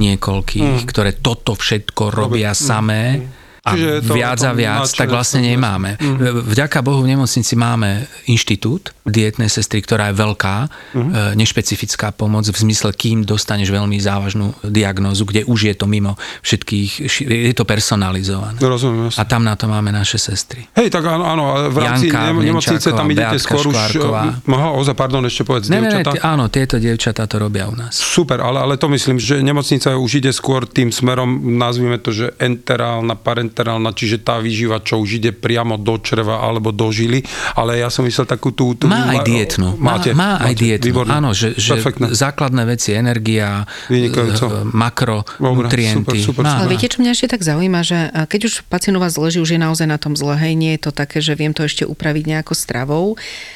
niekoľkých, uh-huh. ktoré toto všetko robia uh-huh. samé, uh-huh a Čiže to, viac a viac, tak vlastne nemáme. Mm. Vďaka Bohu v nemocnici máme inštitút dietnej sestry, ktorá je veľká, mm. nešpecifická pomoc v zmysle, kým dostaneš veľmi závažnú diagnózu, kde už je to mimo všetkých, je to personalizované. Rozumiem. A tam na to máme naše sestry. Hej, tak áno, áno v rámci Janka, nemocnice tam idete Beatka skôr Škvárková. už... Aha, oza, pardon, ešte povedz, ne, ne, ne, áno, tieto dievčatá to robia u nás. Super, ale, ale to myslím, že nemocnica už ide skôr tým smerom, nazvime to, že enterálna, parent parenterálna, čiže tá výživa, čo už ide priamo do čreva alebo do žily, ale ja som myslel takú tú... tú má aj dietnú. Máte, má, má aj dietnú. Výborné. Áno, že, že základné veci, energia, Vynikajúco. E, makro, Dobre, nutrienty. Super, super, má, ale viete, čo mňa ešte tak zaujíma, že keď už pacient u vás leží, už je naozaj na tom zle, hej, nie je to také, že viem to ešte upraviť nejako stravou.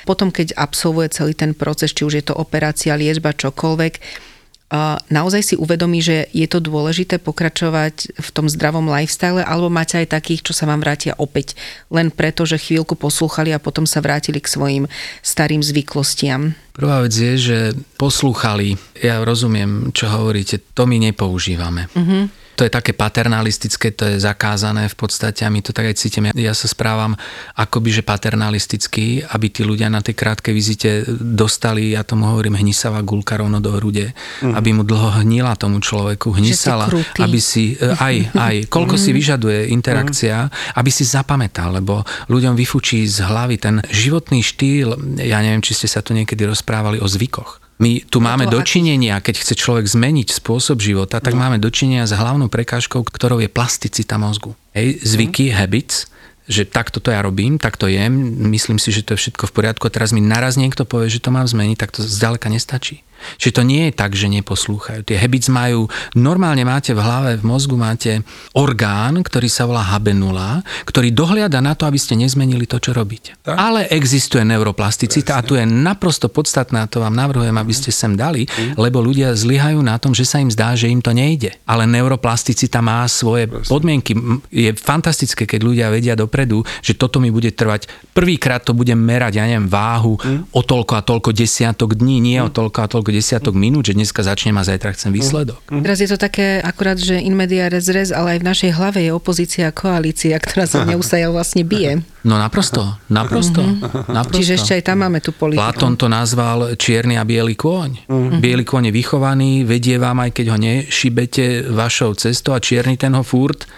Potom, keď absolvuje celý ten proces, či už je to operácia, liečba, čokoľvek, naozaj si uvedomí, že je to dôležité pokračovať v tom zdravom lifestyle, alebo máte aj takých, čo sa vám vrátia opäť len preto, že chvíľku poslúchali a potom sa vrátili k svojim starým zvyklostiam? Prvá vec je, že poslúchali, ja rozumiem, čo hovoríte, to my nepoužívame. Uh-huh to je také paternalistické, to je zakázané v podstate a my to tak aj cítime. Ja sa správam akoby, že paternalisticky, aby tí ľudia na tej krátkej vizite dostali, ja tomu hovorím, hnisavá gulka rovno do hrude, mm. aby mu dlho hnila tomu človeku, hnisala, aby si, e, aj, aj, koľko mm. si vyžaduje interakcia, mm. aby si zapamätal, lebo ľuďom vyfučí z hlavy ten životný štýl, ja neviem, či ste sa tu niekedy rozprávali o zvykoch. My tu máme dočinenia, keď chce človek zmeniť spôsob života, tak no. máme dočinenia s hlavnou prekážkou, ktorou je plasticita mozgu. Hej, zvyky, mm. habits, že takto to ja robím, takto jem, myslím si, že to je všetko v poriadku a teraz mi naraz niekto povie, že to mám zmeniť, tak to zďaleka nestačí. Čiže to nie je tak, že neposlúchajú. Tie habits majú, normálne máte v hlave, v mozgu máte orgán, ktorý sa volá habenula, ktorý dohliada na to, aby ste nezmenili to, čo robíte. Tak? Ale existuje neuroplasticita Presne. a tu je naprosto podstatné, a to vám navrhujem, aby ste sem dali, mm. lebo ľudia zlyhajú na tom, že sa im zdá, že im to nejde. Ale neuroplasticita má svoje Presne. podmienky. Je fantastické, keď ľudia vedia dopredu, že toto mi bude trvať. Prvýkrát to budem merať, ja neviem, váhu mm. o toľko a toľko desiatok dní, nie mm. o toľko a toľko desiatok minút, že dneska začnem a zajtra chcem výsledok. Mm. Teraz je to také akurát, že in media res res, ale aj v našej hlave je opozícia a koalícia, ktorá sa <laughs> neustále vlastne bije. No naprosto, naprosto, mm-hmm. naprosto. Čiže ešte aj tam máme tú politiku. Platón to nazval čierny a biely kôň. Mm-hmm. Biely kôň je vychovaný, vedie vám aj keď ho nešibete vašou cestou a čierny ten ho furt,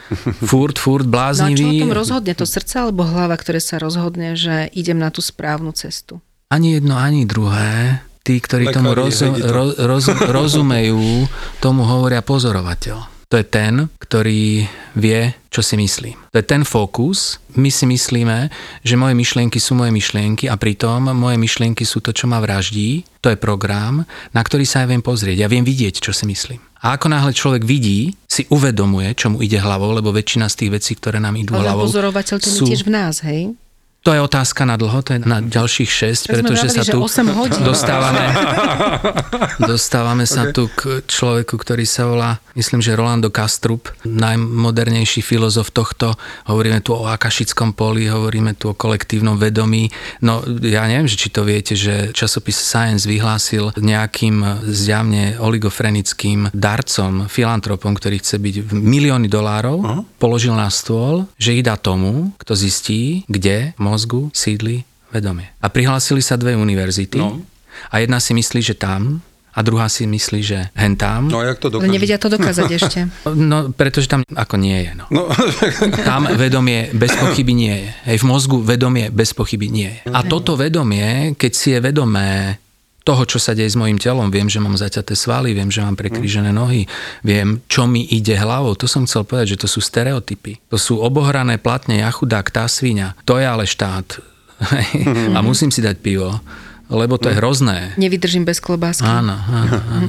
furt, furt bláznivý. No a čo o tom rozhodne? To srdce alebo hlava, ktoré sa rozhodne, že idem na tú správnu cestu? Ani jedno, ani druhé tí, ktorí Lekari, tomu rozu, ro, roz, <laughs> rozumejú, tomu hovoria pozorovateľ. To je ten, ktorý vie, čo si myslím. To je ten fokus. My si myslíme, že moje myšlienky sú moje myšlienky a pritom moje myšlienky sú to, čo ma vraždí. To je program, na ktorý sa aj viem pozrieť. Ja viem vidieť, čo si myslím. A ako náhle človek vidí, si uvedomuje, čo mu ide hlavou, lebo väčšina z tých vecí, ktoré nám idú Ale hlavou... Pozorovateľ to sú... tiež v nás, hej? To je otázka na dlho, to je na ďalších 6, pretože sa tu dostávame, <laughs> dostávame sa tu k človeku, ktorý sa volá, myslím, že Rolando Kastrup, najmodernejší filozof tohto. Hovoríme tu o akašickom poli, hovoríme tu o kolektívnom vedomí. No ja neviem, či to viete, že časopis Science vyhlásil nejakým zjavne oligofrenickým darcom, filantropom, ktorý chce byť milióny dolárov, uh-huh. položil na stôl, že ich dá tomu, kto zistí, kde mozgu sídli vedomie. A prihlásili sa dve univerzity no. a jedna si myslí, že tam a druhá si myslí, že hen tam. No a jak to dokážu? Nevedia to dokázať <laughs> ešte. No, pretože tam ako nie je. No. no. <laughs> tam vedomie bez pochyby nie je. Hej, v mozgu vedomie bez pochyby nie je. A toto vedomie, keď si je vedomé toho, čo sa deje s mojim telom. Viem, že mám zaťaté svaly, viem, že mám prekrížené nohy, viem, čo mi ide hlavou. To som chcel povedať, že to sú stereotypy. To sú obohrané platne, ja chudák, tá svíňa. To je ale štát. a musím si dať pivo lebo to je hrozné. Nevydržím bez klobásky. Áno, áno, áno.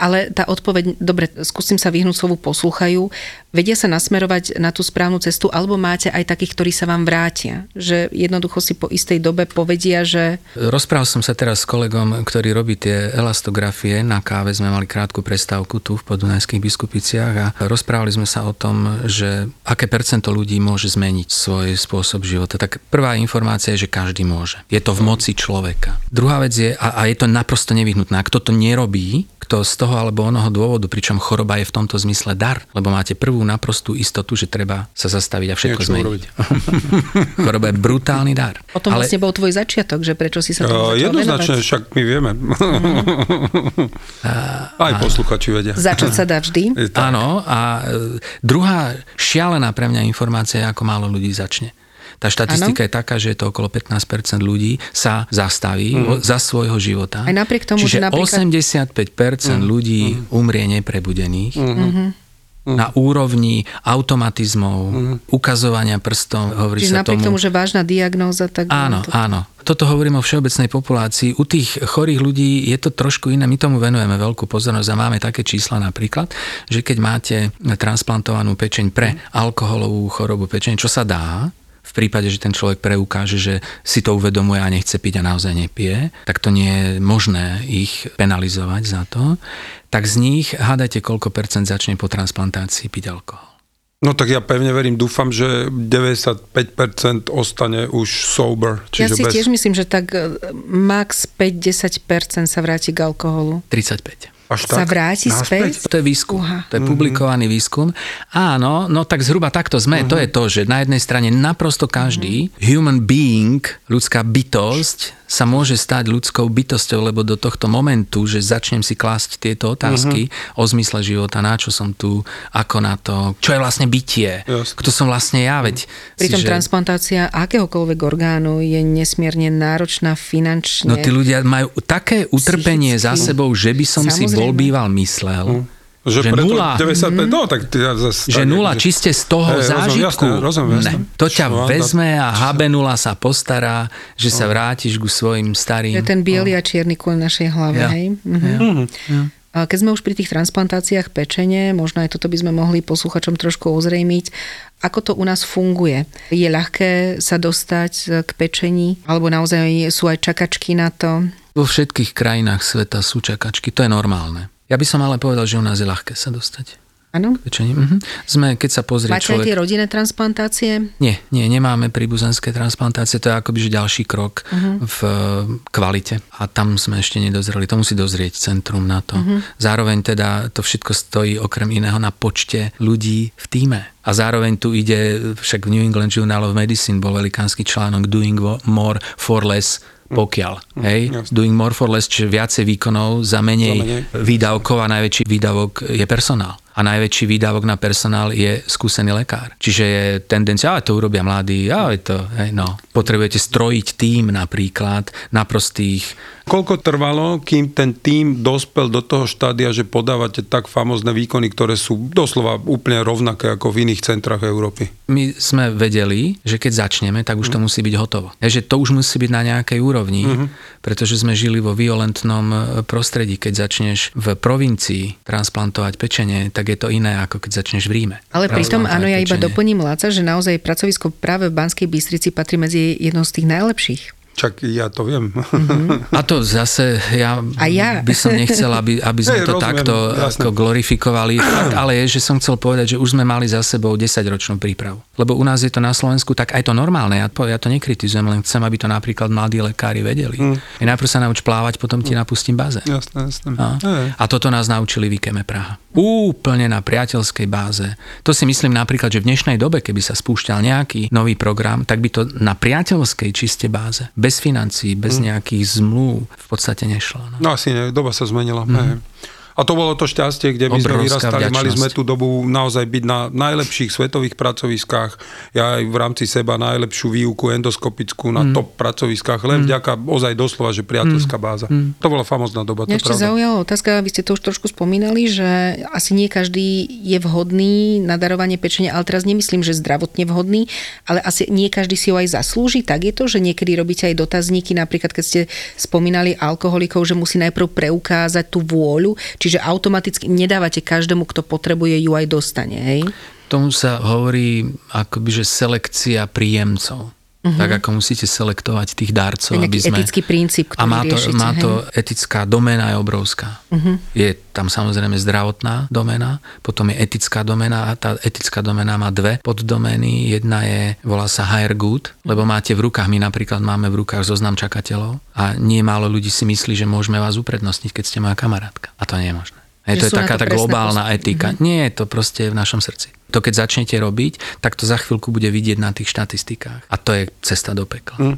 Ale tá odpoveď, dobre, skúsim sa vyhnúť slovu posluchajú, vedia sa nasmerovať na tú správnu cestu, alebo máte aj takých, ktorí sa vám vrátia? Že jednoducho si po istej dobe povedia, že... Rozprával som sa teraz s kolegom, ktorý robí tie elastografie. Na káve sme mali krátku prestávku tu v podunajských biskupiciach a rozprávali sme sa o tom, že aké percento ľudí môže zmeniť svoj spôsob života. Tak prvá informácia je, že každý môže. Je to v moci človeka. Druhá vec je, a, a je to naprosto nevyhnutné, ak to nerobí, kto z toho alebo onoho dôvodu, pričom choroba je v tomto zmysle dar, lebo máte prvú naprostú istotu, že treba sa zastaviť a všetko Niečo zmeniť. <laughs> choroba je brutálny dar. O tom Ale... vlastne bol tvoj začiatok, že prečo si sa tomu uh, Jednoznačne, venovať? však my vieme. <laughs> Aj posluchači vedia. Začať sa dá vždy. Áno, a e, druhá šialená pre mňa informácia je, ako málo ľudí začne. Tá štatistika ano. je taká, že je to okolo 15% ľudí sa zastaví mm. za svojho života. Aj napriek tomu, Čiže že napríklad... 85% mm. ľudí mm. umrie neprebudených. Mm-hmm na úrovni automatizmov, mm. ukazovania prstom, hovorí Čiže sa napriek tomu. tomu, že vážna diagnóza, tak... Áno, to... áno. Toto hovorím o všeobecnej populácii. U tých chorých ľudí je to trošku iné. My tomu venujeme veľkú pozornosť a máme také čísla napríklad, že keď máte transplantovanú pečeň pre alkoholovú chorobu pečeň, čo sa dá, v prípade, že ten človek preukáže, že si to uvedomuje a nechce piť a naozaj nepije, tak to nie je možné ich penalizovať za to. Tak z nich hádajte, koľko percent začne po transplantácii piť alkohol. No tak ja pevne verím, dúfam, že 95% ostane už sober. Čiže ja si bez... tiež myslím, že tak e, max 5-10% sa vráti k alkoholu. 35. Až tak? Sa vráti Náspäť? späť? To je výskum. Uha. To je publikovaný výskum. Áno, no tak zhruba takto sme. Uh-huh. To je to, že na jednej strane naprosto každý uh-huh. human being, ľudská bytosť, sa môže stať ľudskou bytosťou, lebo do tohto momentu, že začnem si klásť tieto otázky uh-huh. o zmysle života, na čo som tu, ako na to, čo je vlastne bytie, Jasne. kto som vlastne ja, veď... Pritom že... transplantácia akéhokoľvek orgánu je nesmierne náročná finančne. No tí ľudia majú také utrpenie psychicky. za sebou, že by som Samozrejme. si bol býval myslel, uh-huh že, že nula. 95, mm-hmm. no, tak ja zase, že nula čiste z toho hey, zážitku. Rozumiem, rozumiem. Ne, to ťa Čo, vezme a nula sa postará, že sa no. vrátiš ku svojim starým. To je ten biely a čierny kuľ našej hlave, ja. hej? Mhm. Ja. Ja. Keď sme už pri tých transplantáciách pečene, možno aj toto by sme mohli posluchačom trošku ozrejmiť, ako to u nás funguje. Je ľahké sa dostať k pečení, alebo naozaj sú aj čakačky na to? Vo všetkých krajinách sveta sú čakačky, to je normálne. Ja by som ale povedal, že u nás je ľahké sa dostať. Áno? Mhm. Sme, keď sa pozrie Máte človek... tie rodinné transplantácie? Nie, nie, nemáme príbuzenské transplantácie, to je akoby že ďalší krok uh-huh. v eh, kvalite a tam sme ešte nedozreli, to musí dozrieť centrum na to. Uh-huh. Zároveň teda to všetko stojí okrem iného na počte ľudí v týme. A zároveň tu ide, však v New England Journal of Medicine bol velikánsky článok Doing More for Less pokiaľ. Mm, hej? Jasne. Doing more for less, čiže viacej výkonov za menej, za menej výdavkov a najväčší výdavok je personál. A najväčší výdavok na personál je skúsený lekár. Čiže je tendencia, ale to urobia mladí, ale to, hej, no. Potrebujete strojiť tým napríklad na prostých Koľko trvalo, kým ten tým dospel do toho štádia, že podávate tak famozne výkony, ktoré sú doslova úplne rovnaké ako v iných centrách Európy? My sme vedeli, že keď začneme, tak už to musí byť hotovo. Je, že to už musí byť na nejakej úrovni, mm-hmm. pretože sme žili vo violentnom e, prostredí. Keď začneš v provincii transplantovať pečenie, tak je to iné, ako keď začneš v Ríme. Ale pritom, áno, ja iba doplním Láca, že naozaj pracovisko práve v Banskej Bystrici patrí medzi jednou z tých najlepších. Čak ja to viem. Mm-hmm. A to zase, ja, a ja. by som nechcel, aby, aby sme hey, to rozumiem, takto jasne. ako glorifikovali. Fakt, ale je, že som chcel povedať, že už sme mali za sebou 10-ročnú prípravu. Lebo u nás je to na Slovensku tak aj to normálne. Ja to, ja to nekritizujem, len chcem, aby to napríklad mladí lekári vedeli. Mm. Najprv sa nauč plávať, potom ti napustím bazén. Jasné, jasné. A, a toto nás naučili v Ikeme Praha. Úplne na priateľskej báze. To si myslím napríklad, že v dnešnej dobe, keby sa spúšťal nejaký nový program, tak by to na priateľskej čiste báze, bez financií, bez mm. nejakých zmluv v podstate nešlo. No, no asi nie, doba sa zmenila. Mm. A to bolo to šťastie, kde my sme Obrovská vyrastali. Mali vďačnosť. sme tú dobu naozaj byť na najlepších svetových pracoviskách. Ja aj v rámci seba najlepšiu výuku endoskopickú na Mm. top pracoviskách, len vďaka ozaj doslova, že priateľská báza. To bola famozná doba, Mňa ešte zaujala otázka, vy ste to už trošku spomínali, že asi nie každý je vhodný na darovanie pečenia, ale teraz nemyslím, že zdravotne vhodný, ale asi nie každý si ho aj zaslúži. Tak je to, že niekedy robíte aj dotazníky, napríklad keď ste spomínali alkoholikov, že musí najprv preukázať tú vôľu, čiže automaticky nedávate každému, kto potrebuje ju aj dostane, hej? Tomu sa hovorí akoby, že selekcia príjemcov. Uh-huh. Tak ako musíte selektovať tých je aby sme... etický princíp, ktorý A má to, riešite, má hej? to etická doména je obrovská. Uh-huh. Je tam samozrejme zdravotná doména, potom je etická doména a tá etická doména má dve poddomény. Jedna je, volá sa higher good, lebo máte v rukách, my napríklad máme v rukách zoznam čakateľov a nie málo ľudí si myslí, že môžeme vás uprednostniť, keď ste moja kamarátka. A to nie je možné. Hej, to je taká to tá globálna etika. Nie, je to proste v našom srdci. To keď začnete robiť, tak to za chvíľku bude vidieť na tých štatistikách. A to je cesta do pekla. Hm.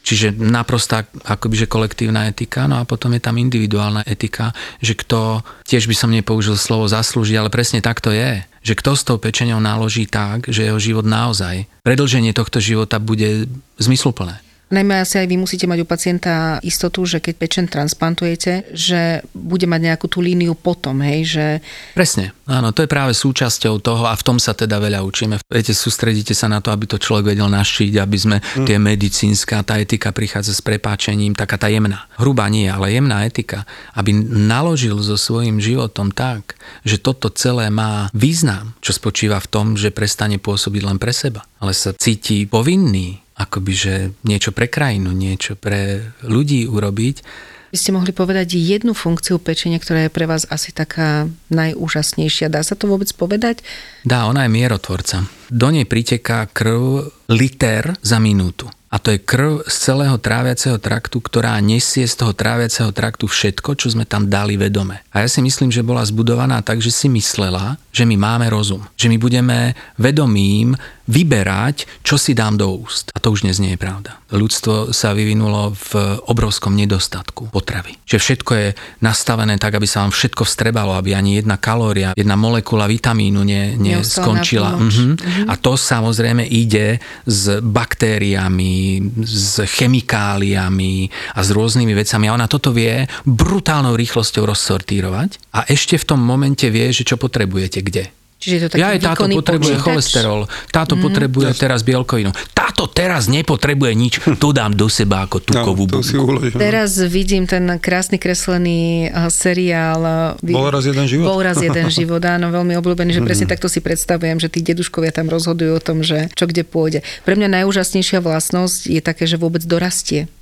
Čiže naprostá akoby, že kolektívna etika, no a potom je tam individuálna etika, že kto, tiež by som nepoužil slovo zaslúži, ale presne tak to je. Že kto s tou pečenou naloží tak, že jeho život naozaj, predlženie tohto života bude zmysluplné. Najmä asi aj vy musíte mať u pacienta istotu, že keď pečen transplantujete, že bude mať nejakú tú líniu potom, hej, že Presne, áno, to je práve súčasťou toho a v tom sa teda veľa učíme. Viete, sústredíte sa na to, aby to človek vedel našiť, aby sme mm. tie medicínska, tá etika prichádza s prepáčením, taká tá jemná. Hrubá nie, ale jemná etika, aby naložil so svojím životom tak, že toto celé má význam, čo spočíva v tom, že prestane pôsobiť len pre seba, ale sa cíti povinný, akoby, že niečo pre krajinu, niečo pre ľudí urobiť, by ste mohli povedať jednu funkciu pečenia, ktorá je pre vás asi taká najúžasnejšia. Dá sa to vôbec povedať? Dá, ona je mierotvorca. Do nej priteká krv liter za minútu. A to je krv z celého tráviaceho traktu, ktorá nesie z toho tráviaceho traktu všetko, čo sme tam dali vedome. A ja si myslím, že bola zbudovaná tak, že si myslela, že my máme rozum. Že my budeme vedomím vyberať, čo si dám do úst. A to už dnes nie je pravda. Ľudstvo sa vyvinulo v obrovskom nedostatku potravy. Že všetko je nastavené tak, aby sa vám všetko vstrebalo, aby ani jedna kalória, jedna molekula vitamínu ne, ne Neostala skončila. na pomoc. Mhm. A to samozrejme ide s baktériami, s chemikáliami a s rôznymi vecami. A ona toto vie brutálnou rýchlosťou rozsortírovať a ešte v tom momente vie, že čo potrebujete kde. Čiže je to taký Ja aj táto potrebuje počítač? cholesterol, táto mm, potrebuje teraz bielkovinu, táto teraz nepotrebuje nič, to dám do seba ako tukovú no, to si bunku. Teraz vidím ten krásny kreslený eh, seriál. eh, Bol raz jeden život. Bol raz jeden <laughs> život, áno, veľmi obľúbený, že presne takto si predstavujem, že tí deduškovia tam rozhodujú o tom, že čo kde pôjde. Pre mňa najúžasnejšia vlastnosť je také, že vôbec dorastie.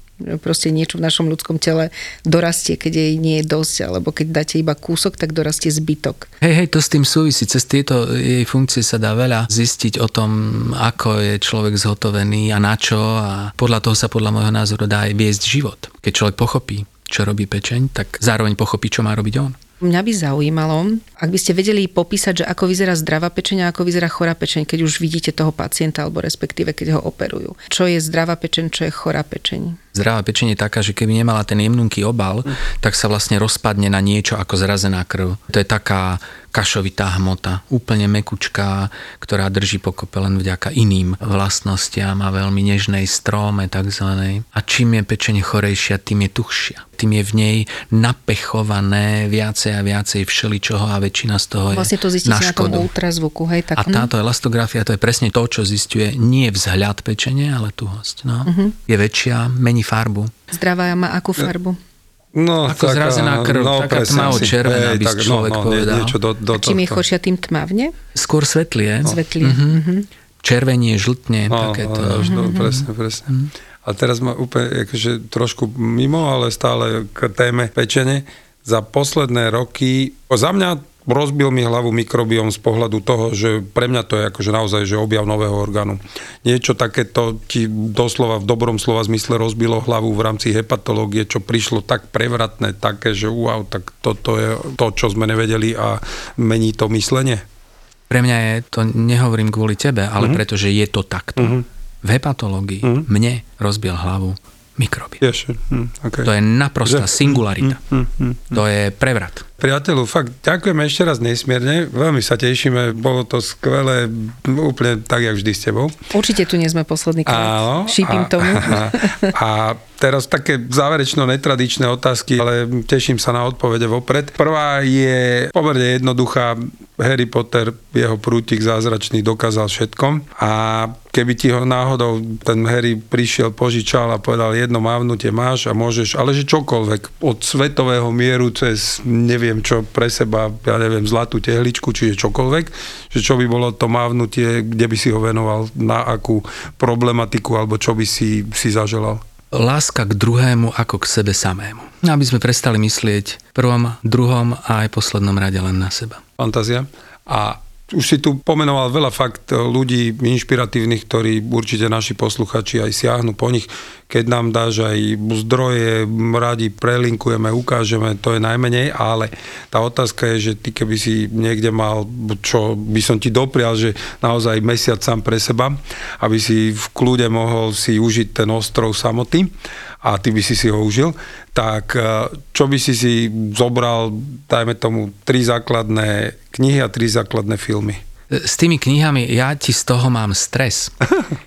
Proste niečo v našom ľudskom tele dorastie, keď jej nie je dosť, alebo keď dáte iba kúsok, tak dorastie zbytok. Hej, hej, to s tým súvisí. Cez tieto jej funkcie sa dá veľa zistiť o tom, ako je človek zhotovený a na čo a podľa toho sa podľa môjho názoru dá aj viesť život. Keď človek pochopí, čo robí pečeň, tak zároveň pochopí, čo má robiť on. Mňa by zaujímalo, ak by ste vedeli popísať, že ako vyzerá zdravá pečeň a ako vyzerá chorá pečeň, keď už vidíte toho pacienta, alebo respektíve keď ho operujú. Čo je zdravá pečeň, čo je chorá pečeň? Zdravá pečenie je taká, že keby nemala ten jemnunký obal, tak sa vlastne rozpadne na niečo ako zrazená krv. To je taká kašovitá hmota, úplne mekučká, ktorá drží pokope len vďaka iným vlastnostiam a veľmi nežnej stróme takzvanej. A čím je pečenie chorejšia, tým je tuchšia. Tým je v nej napechované viacej a viacej všeličoho a väčšina z toho je Vlastne to zistíte na na, tom škodu. ultrazvuku, hej? Tak, A táto elastografia to je presne to, čo zistuje nie vzhľad pečenie, ale tuhosť. No. Uh-huh. Je väčšia, mení farbu. Zdravá má akú farbu? No, Ako zrazená krv, taká presne tmavo asi. červená, Hej, by tak, človek no, no, povedal. Nie, niečo do, do A čím je choršia, tým tmavne? Skôr svetlie. Zvetlie. Mhm. Mm-hmm. Červenie, žltne, No, takéto. no, no, presne, presne. A teraz ma úplne akože, trošku mimo, ale stále k téme pečene. Za posledné roky, za mňa rozbil mi hlavu mikrobiom z pohľadu toho, že pre mňa to je akože naozaj že objav nového orgánu. Niečo takéto ti doslova v dobrom slova zmysle rozbilo hlavu v rámci hepatológie, čo prišlo tak prevratné, také, že wow, tak toto je to, čo sme nevedeli a mení to myslenie. Pre mňa je, to nehovorím kvôli tebe, ale mm-hmm. preto, že je to takto. Mm-hmm. V hepatológii mm-hmm. mne rozbil hlavu mikroby. Vieš, hm, okay. To je naprostá Že- singularita. Hm, hm, hm. To je prevrat. Priateľu, fakt ďakujeme ešte raz nesmierne, veľmi sa tešíme, bolo to skvelé, úplne tak, jak vždy s tebou. Určite tu nie sme posledný Áno. krát. Šípim a, tomu. A, a teraz také záverečno netradičné otázky, ale teším sa na odpovede vopred. Prvá je pomerne jednoduchá. Harry Potter, jeho prútik zázračný dokázal všetkom a keby ti ho náhodou ten Harry prišiel, požičal a povedal jedno mávnutie máš a môžeš, ale že čokoľvek, od svetového mieru cez neviem čo pre seba, ja neviem, zlatú tehličku, čiže čokoľvek, že čo by bolo to mávnutie, kde by si ho venoval, na akú problematiku alebo čo by si, si zaželal. Láska k druhému ako k sebe samému. Aby sme prestali myslieť prvom, druhom a aj poslednom rade len na seba. Fantázia. A už si tu pomenoval veľa fakt ľudí inšpiratívnych, ktorí určite naši posluchači aj siahnu po nich. Keď nám dáš aj zdroje, radi prelinkujeme, ukážeme, to je najmenej, ale tá otázka je, že ty keby si niekde mal, čo by som ti doprial, že naozaj mesiac sám pre seba, aby si v kľude mohol si užiť ten ostrov samoty a ty by si si ho užil, tak eh, čo by si si zobral, dajme tomu, tri základné knihy a tri základné filmy? S tými knihami, ja ti z toho mám stres.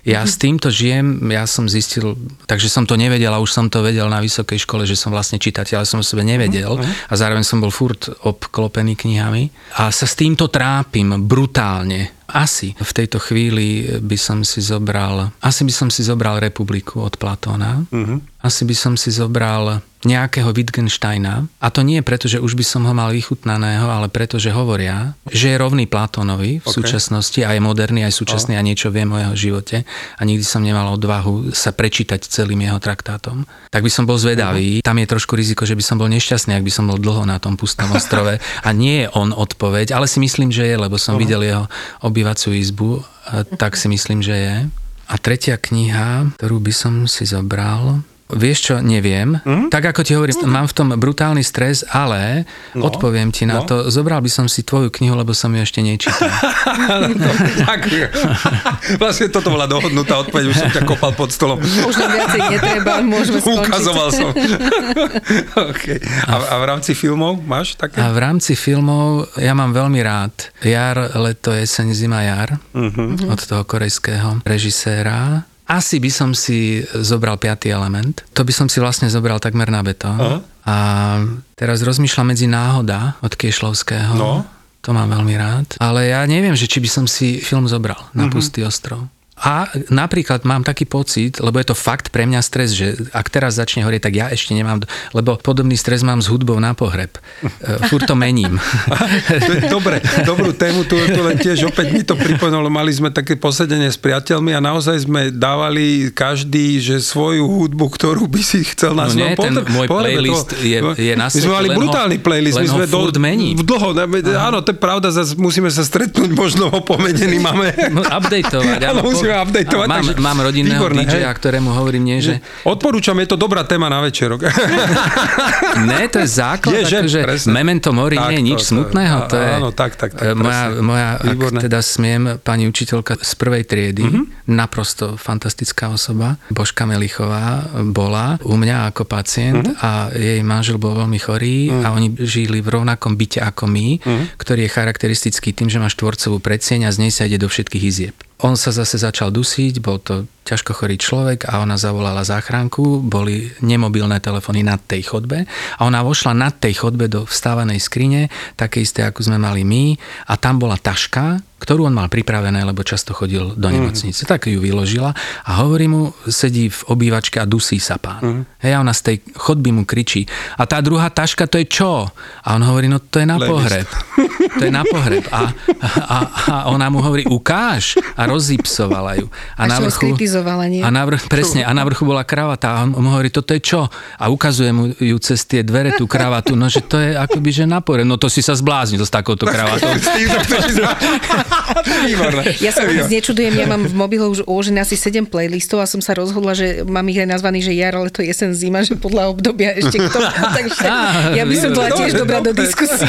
Ja s týmto žijem, ja som zistil, takže som to nevedel a už som to vedel na vysokej škole, že som vlastne čitateľ, ale som o sebe nevedel a zároveň som bol furt obklopený knihami a sa s týmto trápim brutálne. Asi v tejto chvíli by som si zobral, asi by som si zobral Republiku od Platóna, asi by som si zobral nejakého Wittgensteina. A to nie preto, že už by som ho mal vychutnaného, ale preto, že hovoria, že je rovný Platónovi v Ok. súčasnosti a je moderný aj súčasný a niečo viem o jeho živote a nikdy som nemal odvahu sa prečítať celým jeho traktátom. Tak by som bol zvedavý. Tam je trošku riziko, že by som bol nešťastný, ak by som bol dlho na tom pustom <laughs> ostrove. A nie je on odpoveď, ale si myslím, že je, lebo som videl jeho obývaciu izbu, tak si myslím, že je. A tretia kniha, ktorú by som si zobral, Vieš čo, neviem. Mm? Tak ako ti hovorím, mám v tom brutálny stres, ale no, odpoviem ti na no. to. Zobral by som si tvoju knihu, lebo som ju ešte nečítal. <laughs> Ďakujem. <laughs> Vlastne toto bola dohodnutá odpoveď, už som ťa kopal pod stolom. Už nám viacej netreba, môžeme skončiť. Ukazoval som. <laughs> okay. a, a v rámci filmov máš také? A v rámci filmov ja mám veľmi rád Jar, leto, jeseň, zima, jar Mhm. od toho korejského režiséra. Asi by som si zobral piatý element. To by som si vlastne zobral takmer na betón. Aha. A teraz rozmýšľam medzi náhoda od Kiešlovského. No. To mám veľmi rád. Ale ja neviem, že či by som si film zobral na Mhm. Pustý ostrov. A napríklad mám taký pocit, lebo je to fakt pre mňa stres, že ak teraz začne horieť, tak ja ešte nemám, lebo podobný stres mám s hudbou na pohreb. E, Furt to mením. To <laughs> Dobre, dobrú tému, tu, tu len tiež opäť mi to pripomenulo, mali sme také posedenie s priateľmi a naozaj sme dávali každý, že svoju hudbu, ktorú by si chcel na No svojom potre- môj pohrebe. playlist je- je na My sme mali brutálny playlist, my sme furt mením. Dlho, ne, áno, to je pravda, zase musíme sa stretnúť, možno ho pomenený máme. Updateovať. Áno, <laughs> musíme updateovať, Mám, takže- mám rodinného Výborné, DJ-a, hej. ktorému hovorím nie, že Odporúčam, je to dobrá téma na večerok. <laughs> ne, to je základ, Je, že? akože Presne. memento mori Tak, nie je to- nič to- smutného. To je, áno, tak, tak, tak, e, moja, moja ak teda smiem, pani učiteľka z prvej triedy, Mhm. naprosto fantastická osoba, Božka Melichová bola u mňa ako pacient Mhm. a jej manžel bol veľmi chorý a oni žili v rovnakom byte ako my, Mhm. ktorý je charakteristický tým, že má štvorcovú predsieň a z nej sa ide do všetkých izieb. On sa zase začal dusiť, bol to ťažko chorý človek a ona zavolala záchranku, boli nemobilné telefóny nad tej chodbe a ona vošla nad tej chodbe do vstávanej skrine, také isté, ako sme mali my a tam bola taška, ktorú on mal pripravené, lebo často chodil do nemocnice. Tak ju vyložila a hovorí mu, sedí v obývačke a dusí sa pán. Hej, a ona z tej chodby mu kričí. A tá druhá taška, to je čo? A on hovorí, no to je na Playlist. pohreb. To je na pohreb. A, a, a ona mu hovorí, ukáž. A rozipsovala ju. A Až ho skritizovala, nie? a na vrch, presne, a na vrchu bola kravata a on mu hovorí, toto je čo? A ukazuje mu ju cez tie dvere tú kravatu, no že to je akoby, že na pohreb. No to si sa zbláznil s takouto kravatou. <laughs> <laughs> Ja sa vôbec nečudujem, ja mám v mobile už uložené asi 7 playlistov a som sa rozhodla, že mám ich aj nazvaný, že jar, ale to jesen, zima, že podľa obdobia ešte kto. <laughs> Takže ja by som bola tiež dobrá do diskusie.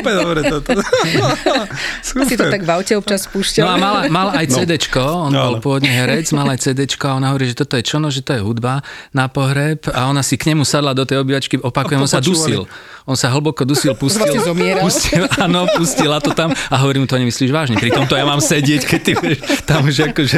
Úplne dobre toto. Si to tak v aute občas No púšťal. a mal, mal aj CDčko, on No, bol pôvodne herec, mal aj CDčko a ona hovorí, že toto je čono, že to je hudba na pohreb a ona si k nemu sadla do tej obývačky, opakujem, on sa dusil. On sa hlboko dusil, pustil, pustil, áno, pustila to tam a hovorím mu, to nemyslíš vážne. Pritom to ja mám sedieť, keď ty vieš, tam už akože...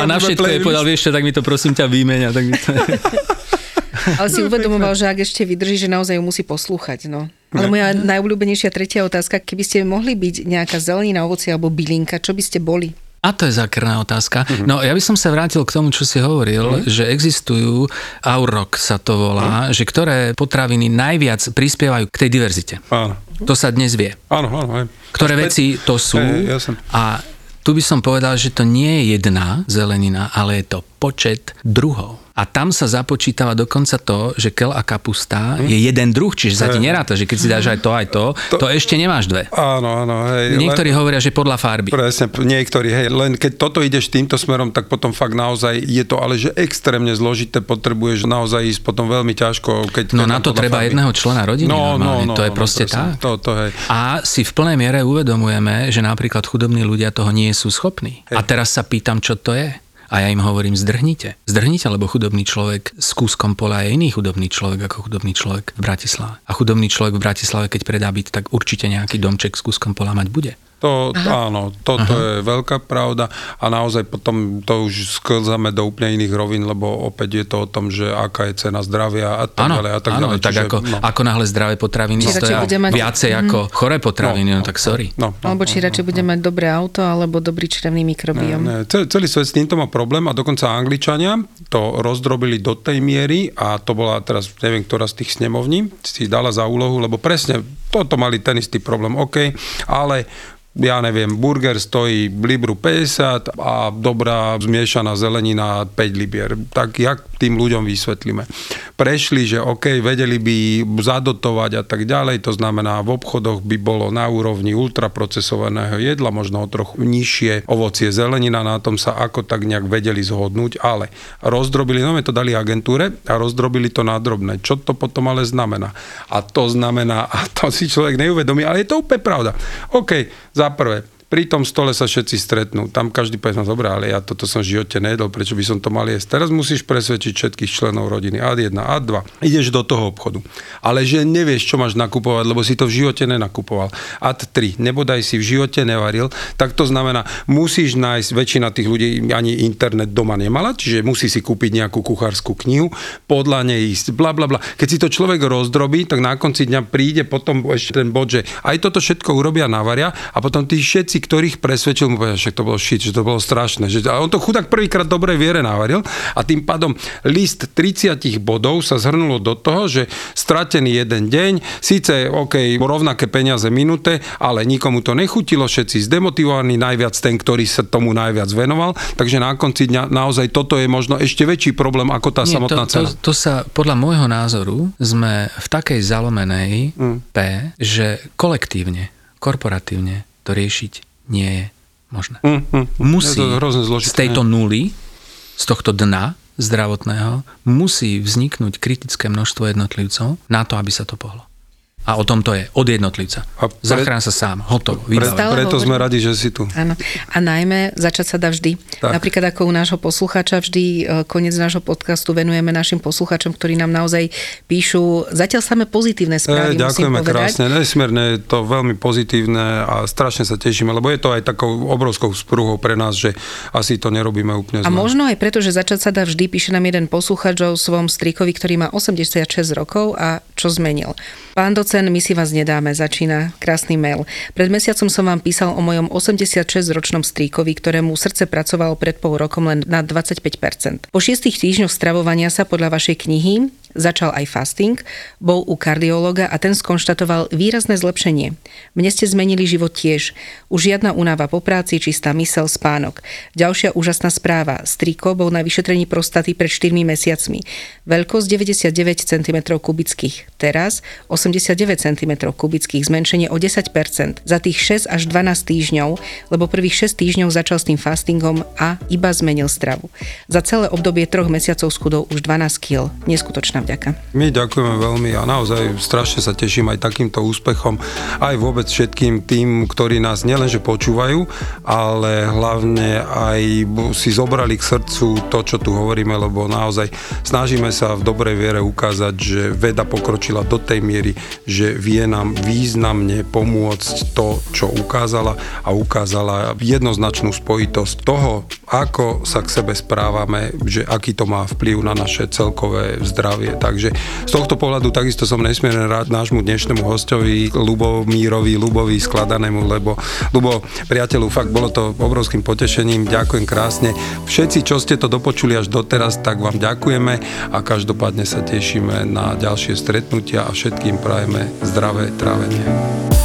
A na všetko je povedal, vieš čo, tak mi to prosím ťa výmenia. Tak mi to... <laughs> Ale si uvedomoval, že ak ešte vydrží, že naozaj ju musí poslúchať. No. Ale moja najobľúbenejšia tretia otázka, keby ste mohli byť nejaká zelenina, ovoci alebo bylinka, čo by ste boli? A to je zákerná otázka. Uh-huh. No ja by som sa vrátil k tomu, čo si hovoril, uh-huh. že existujú, Aurok sa to volá, uh-huh. že ktoré potraviny najviac prispievajú k tej diverzite. Áno. To sa dnes vie. Áno, áno. Aj. Ktoré Späť... veci to sú Aj, ja a tu by som povedal, že to nie je jedna zelenina, ale je to počet druhov. A tam sa započítava dokonca to, že kel a kapusta hm? je jeden druh, čiže sa ti neráta, že keď si dáš aj to, aj to, to, to ešte nemáš dve. Áno, áno. Hej, niektorí len, hovoria, že podľa farby. Presne, niektorí, hej, len keď toto ideš týmto smerom, tak potom fakt naozaj je to ale že extrémne zložité, potrebuješ naozaj ísť potom veľmi ťažko. Keď, no na to treba farby. jedného člena rodiny no, no, no, to je no, proste presne, tak. To, to, hej. A si v plnej miere uvedomujeme, že napríklad chudobní ľudia toho nie sú schopní. Hej. A teraz sa pýtam, čo to je. A ja im hovorím, zdrhnite. Zdrhnite, lebo chudobný človek s kúskom pola je iný chudobný človek ako chudobný človek v Bratislave. A chudobný človek v Bratislave, keď predá byt, tak určite nejaký domček s kúskom pola mať bude. To, áno, toto Aha. je veľká pravda a naozaj potom to už sklzame do úplne iných rovín, lebo opäť je to o tom, že aká je cena zdravia a tak áno, ďalej a tak áno, ďalej. tak ako, no. ako náhle zdravé potraviny či stoja mať... viacej mm. ako choré potraviny, no, no, no tak sorry. No, no, alebo či radšej bude mať dobré auto, alebo dobrý črevný mikrobiom. Ne, ne, celý svet s týmto má problém a dokonca Angličania to rozdrobili do tej miery a to bola teraz, neviem, ktorá z tých snemovní si dala za úlohu, lebo presne toto mali ten istý problém, OK, ale ja neviem, burger stojí libru 50 a dobrá zmiešaná zelenina 5 libier. Tak jak tým ľuďom vysvetlíme? Prešli, že OK, vedeli by zadotovať a tak ďalej, to znamená v obchodoch by bolo na úrovni ultraprocesovaného jedla, možno o trochu nižšie ovocie, zelenina, na tom sa ako tak nejak vedeli zhodnúť, ale rozdrobili, no to dali agentúre a rozdrobili to na drobné. Čo to potom ale znamená? A to znamená, a to si človek neuvedomí, ale je to úplne pravda. OK, za prvé, pri tom stole sa všetci stretnú. Tam každý povie, no ale ja toto som v živote nejedol, prečo by som to mal jesť. Teraz musíš presvedčiť všetkých členov rodiny. Ad 1, ad 2. Ideš do toho obchodu. Ale že nevieš, čo máš nakupovať, lebo si to v živote nenakupoval. Ad 3. Nebodaj si v živote nevaril. Tak to znamená, musíš nájsť, väčšina tých ľudí ani internet doma nemala, čiže musí si kúpiť nejakú kuchárskú knihu, podľa nej ísť, bla bla bla. Keď si to človek rozdrobí, tak na konci dňa príde potom ešte ten bod, že aj toto všetko urobia, navaria a potom tí všetci všetci, ktorých presvedčil, mu povedal, že to bolo shit, že to bolo strašné. Že, a on to chudák prvýkrát dobre viere navaril a tým pádom list 30 bodov sa zhrnulo do toho, že stratený jeden deň, síce OK, rovnaké peniaze minúte, ale nikomu to nechutilo, všetci zdemotivovaní, najviac ten, ktorý sa tomu najviac venoval, takže na konci dňa naozaj toto je možno ešte väčší problém ako tá Nie, samotná to, cena. To, to sa podľa môjho názoru sme v takej zalomenej mm. P, že kolektívne, korporatívne to riešiť nie je možné. Mm, mm, musí je to zložité, z tejto nuly, z tohto dna zdravotného, musí vzniknúť kritické množstvo jednotlivcov na to, aby sa to pohlo. A o tom to je, od jednotlivca. A pre... Zachrán sa sám, hotovo. Pre, preto hovorím. sme radi, že si tu. Áno. A najmä začať sa dá vždy. Tak. Napríklad ako u nášho poslucháča, vždy e, koniec nášho podcastu venujeme našim poslucháčom, ktorí nám naozaj píšu zatiaľ samé pozitívne správy. E, ďakujeme krásne, nesmierne je to veľmi pozitívne a strašne sa tešíme, lebo je to aj takou obrovskou sprúhou pre nás, že asi to nerobíme úplne. A možno aj preto, že začať sa dá vždy, píše nám jeden poslucháč o svom strikovi, ktorý má 86 rokov a čo zmenil. Pán docen, my si vás nedáme, začína krásny mail. Pred mesiacom som vám písal o mojom 86-ročnom strýkovi, ktorému srdce pracovalo pred pol rokom len na 25%. Po šiestich týždňoch stravovania sa podľa vašej knihy Začal aj fasting, bol u kardiológa a ten skonštatoval výrazné zlepšenie. Mne ste zmenili život tiež. Už žiadna únava po práci, čistá mysel, spánok. Ďalšia úžasná správa. Striko bol na vyšetrení prostaty pred 4 mesiacmi. Veľkosť 99 cm kubických. Teraz 89 cm kubických, zmenšenie o 10%. Za tých 6 až 12 týždňov, lebo prvých 6 týždňov začal s tým fastingom a iba zmenil stravu. Za celé obdobie troch mesiacov schudol už 12 kg. Neskutočná Väčšiná vďaka. My ďakujeme veľmi a naozaj strašne sa teším aj takýmto úspechom, aj vôbec všetkým tým, ktorí nás nielenže počúvajú, ale hlavne aj si zobrali k srdcu to, čo tu hovoríme, lebo naozaj snažíme sa v dobrej viere ukázať, že veda pokročila do tej miery, že vie nám významne pomôcť to, čo ukázala a ukázala jednoznačnú spojitosť toho, ako sa k sebe správame, že aký to má vplyv na naše celkové zdravie. Takže z tohto pohľadu takisto som nesmierne rád nášmu dnešnému hostovi Lubomírovi, Lubovi skladanému, lebo Lubo, priateľu, fakt bolo to obrovským potešením, ďakujem krásne. Všetci, čo ste to dopočuli až doteraz, tak vám ďakujeme a každopádne sa tešíme na ďalšie stretnutia a všetkým prajeme zdravé trávenie.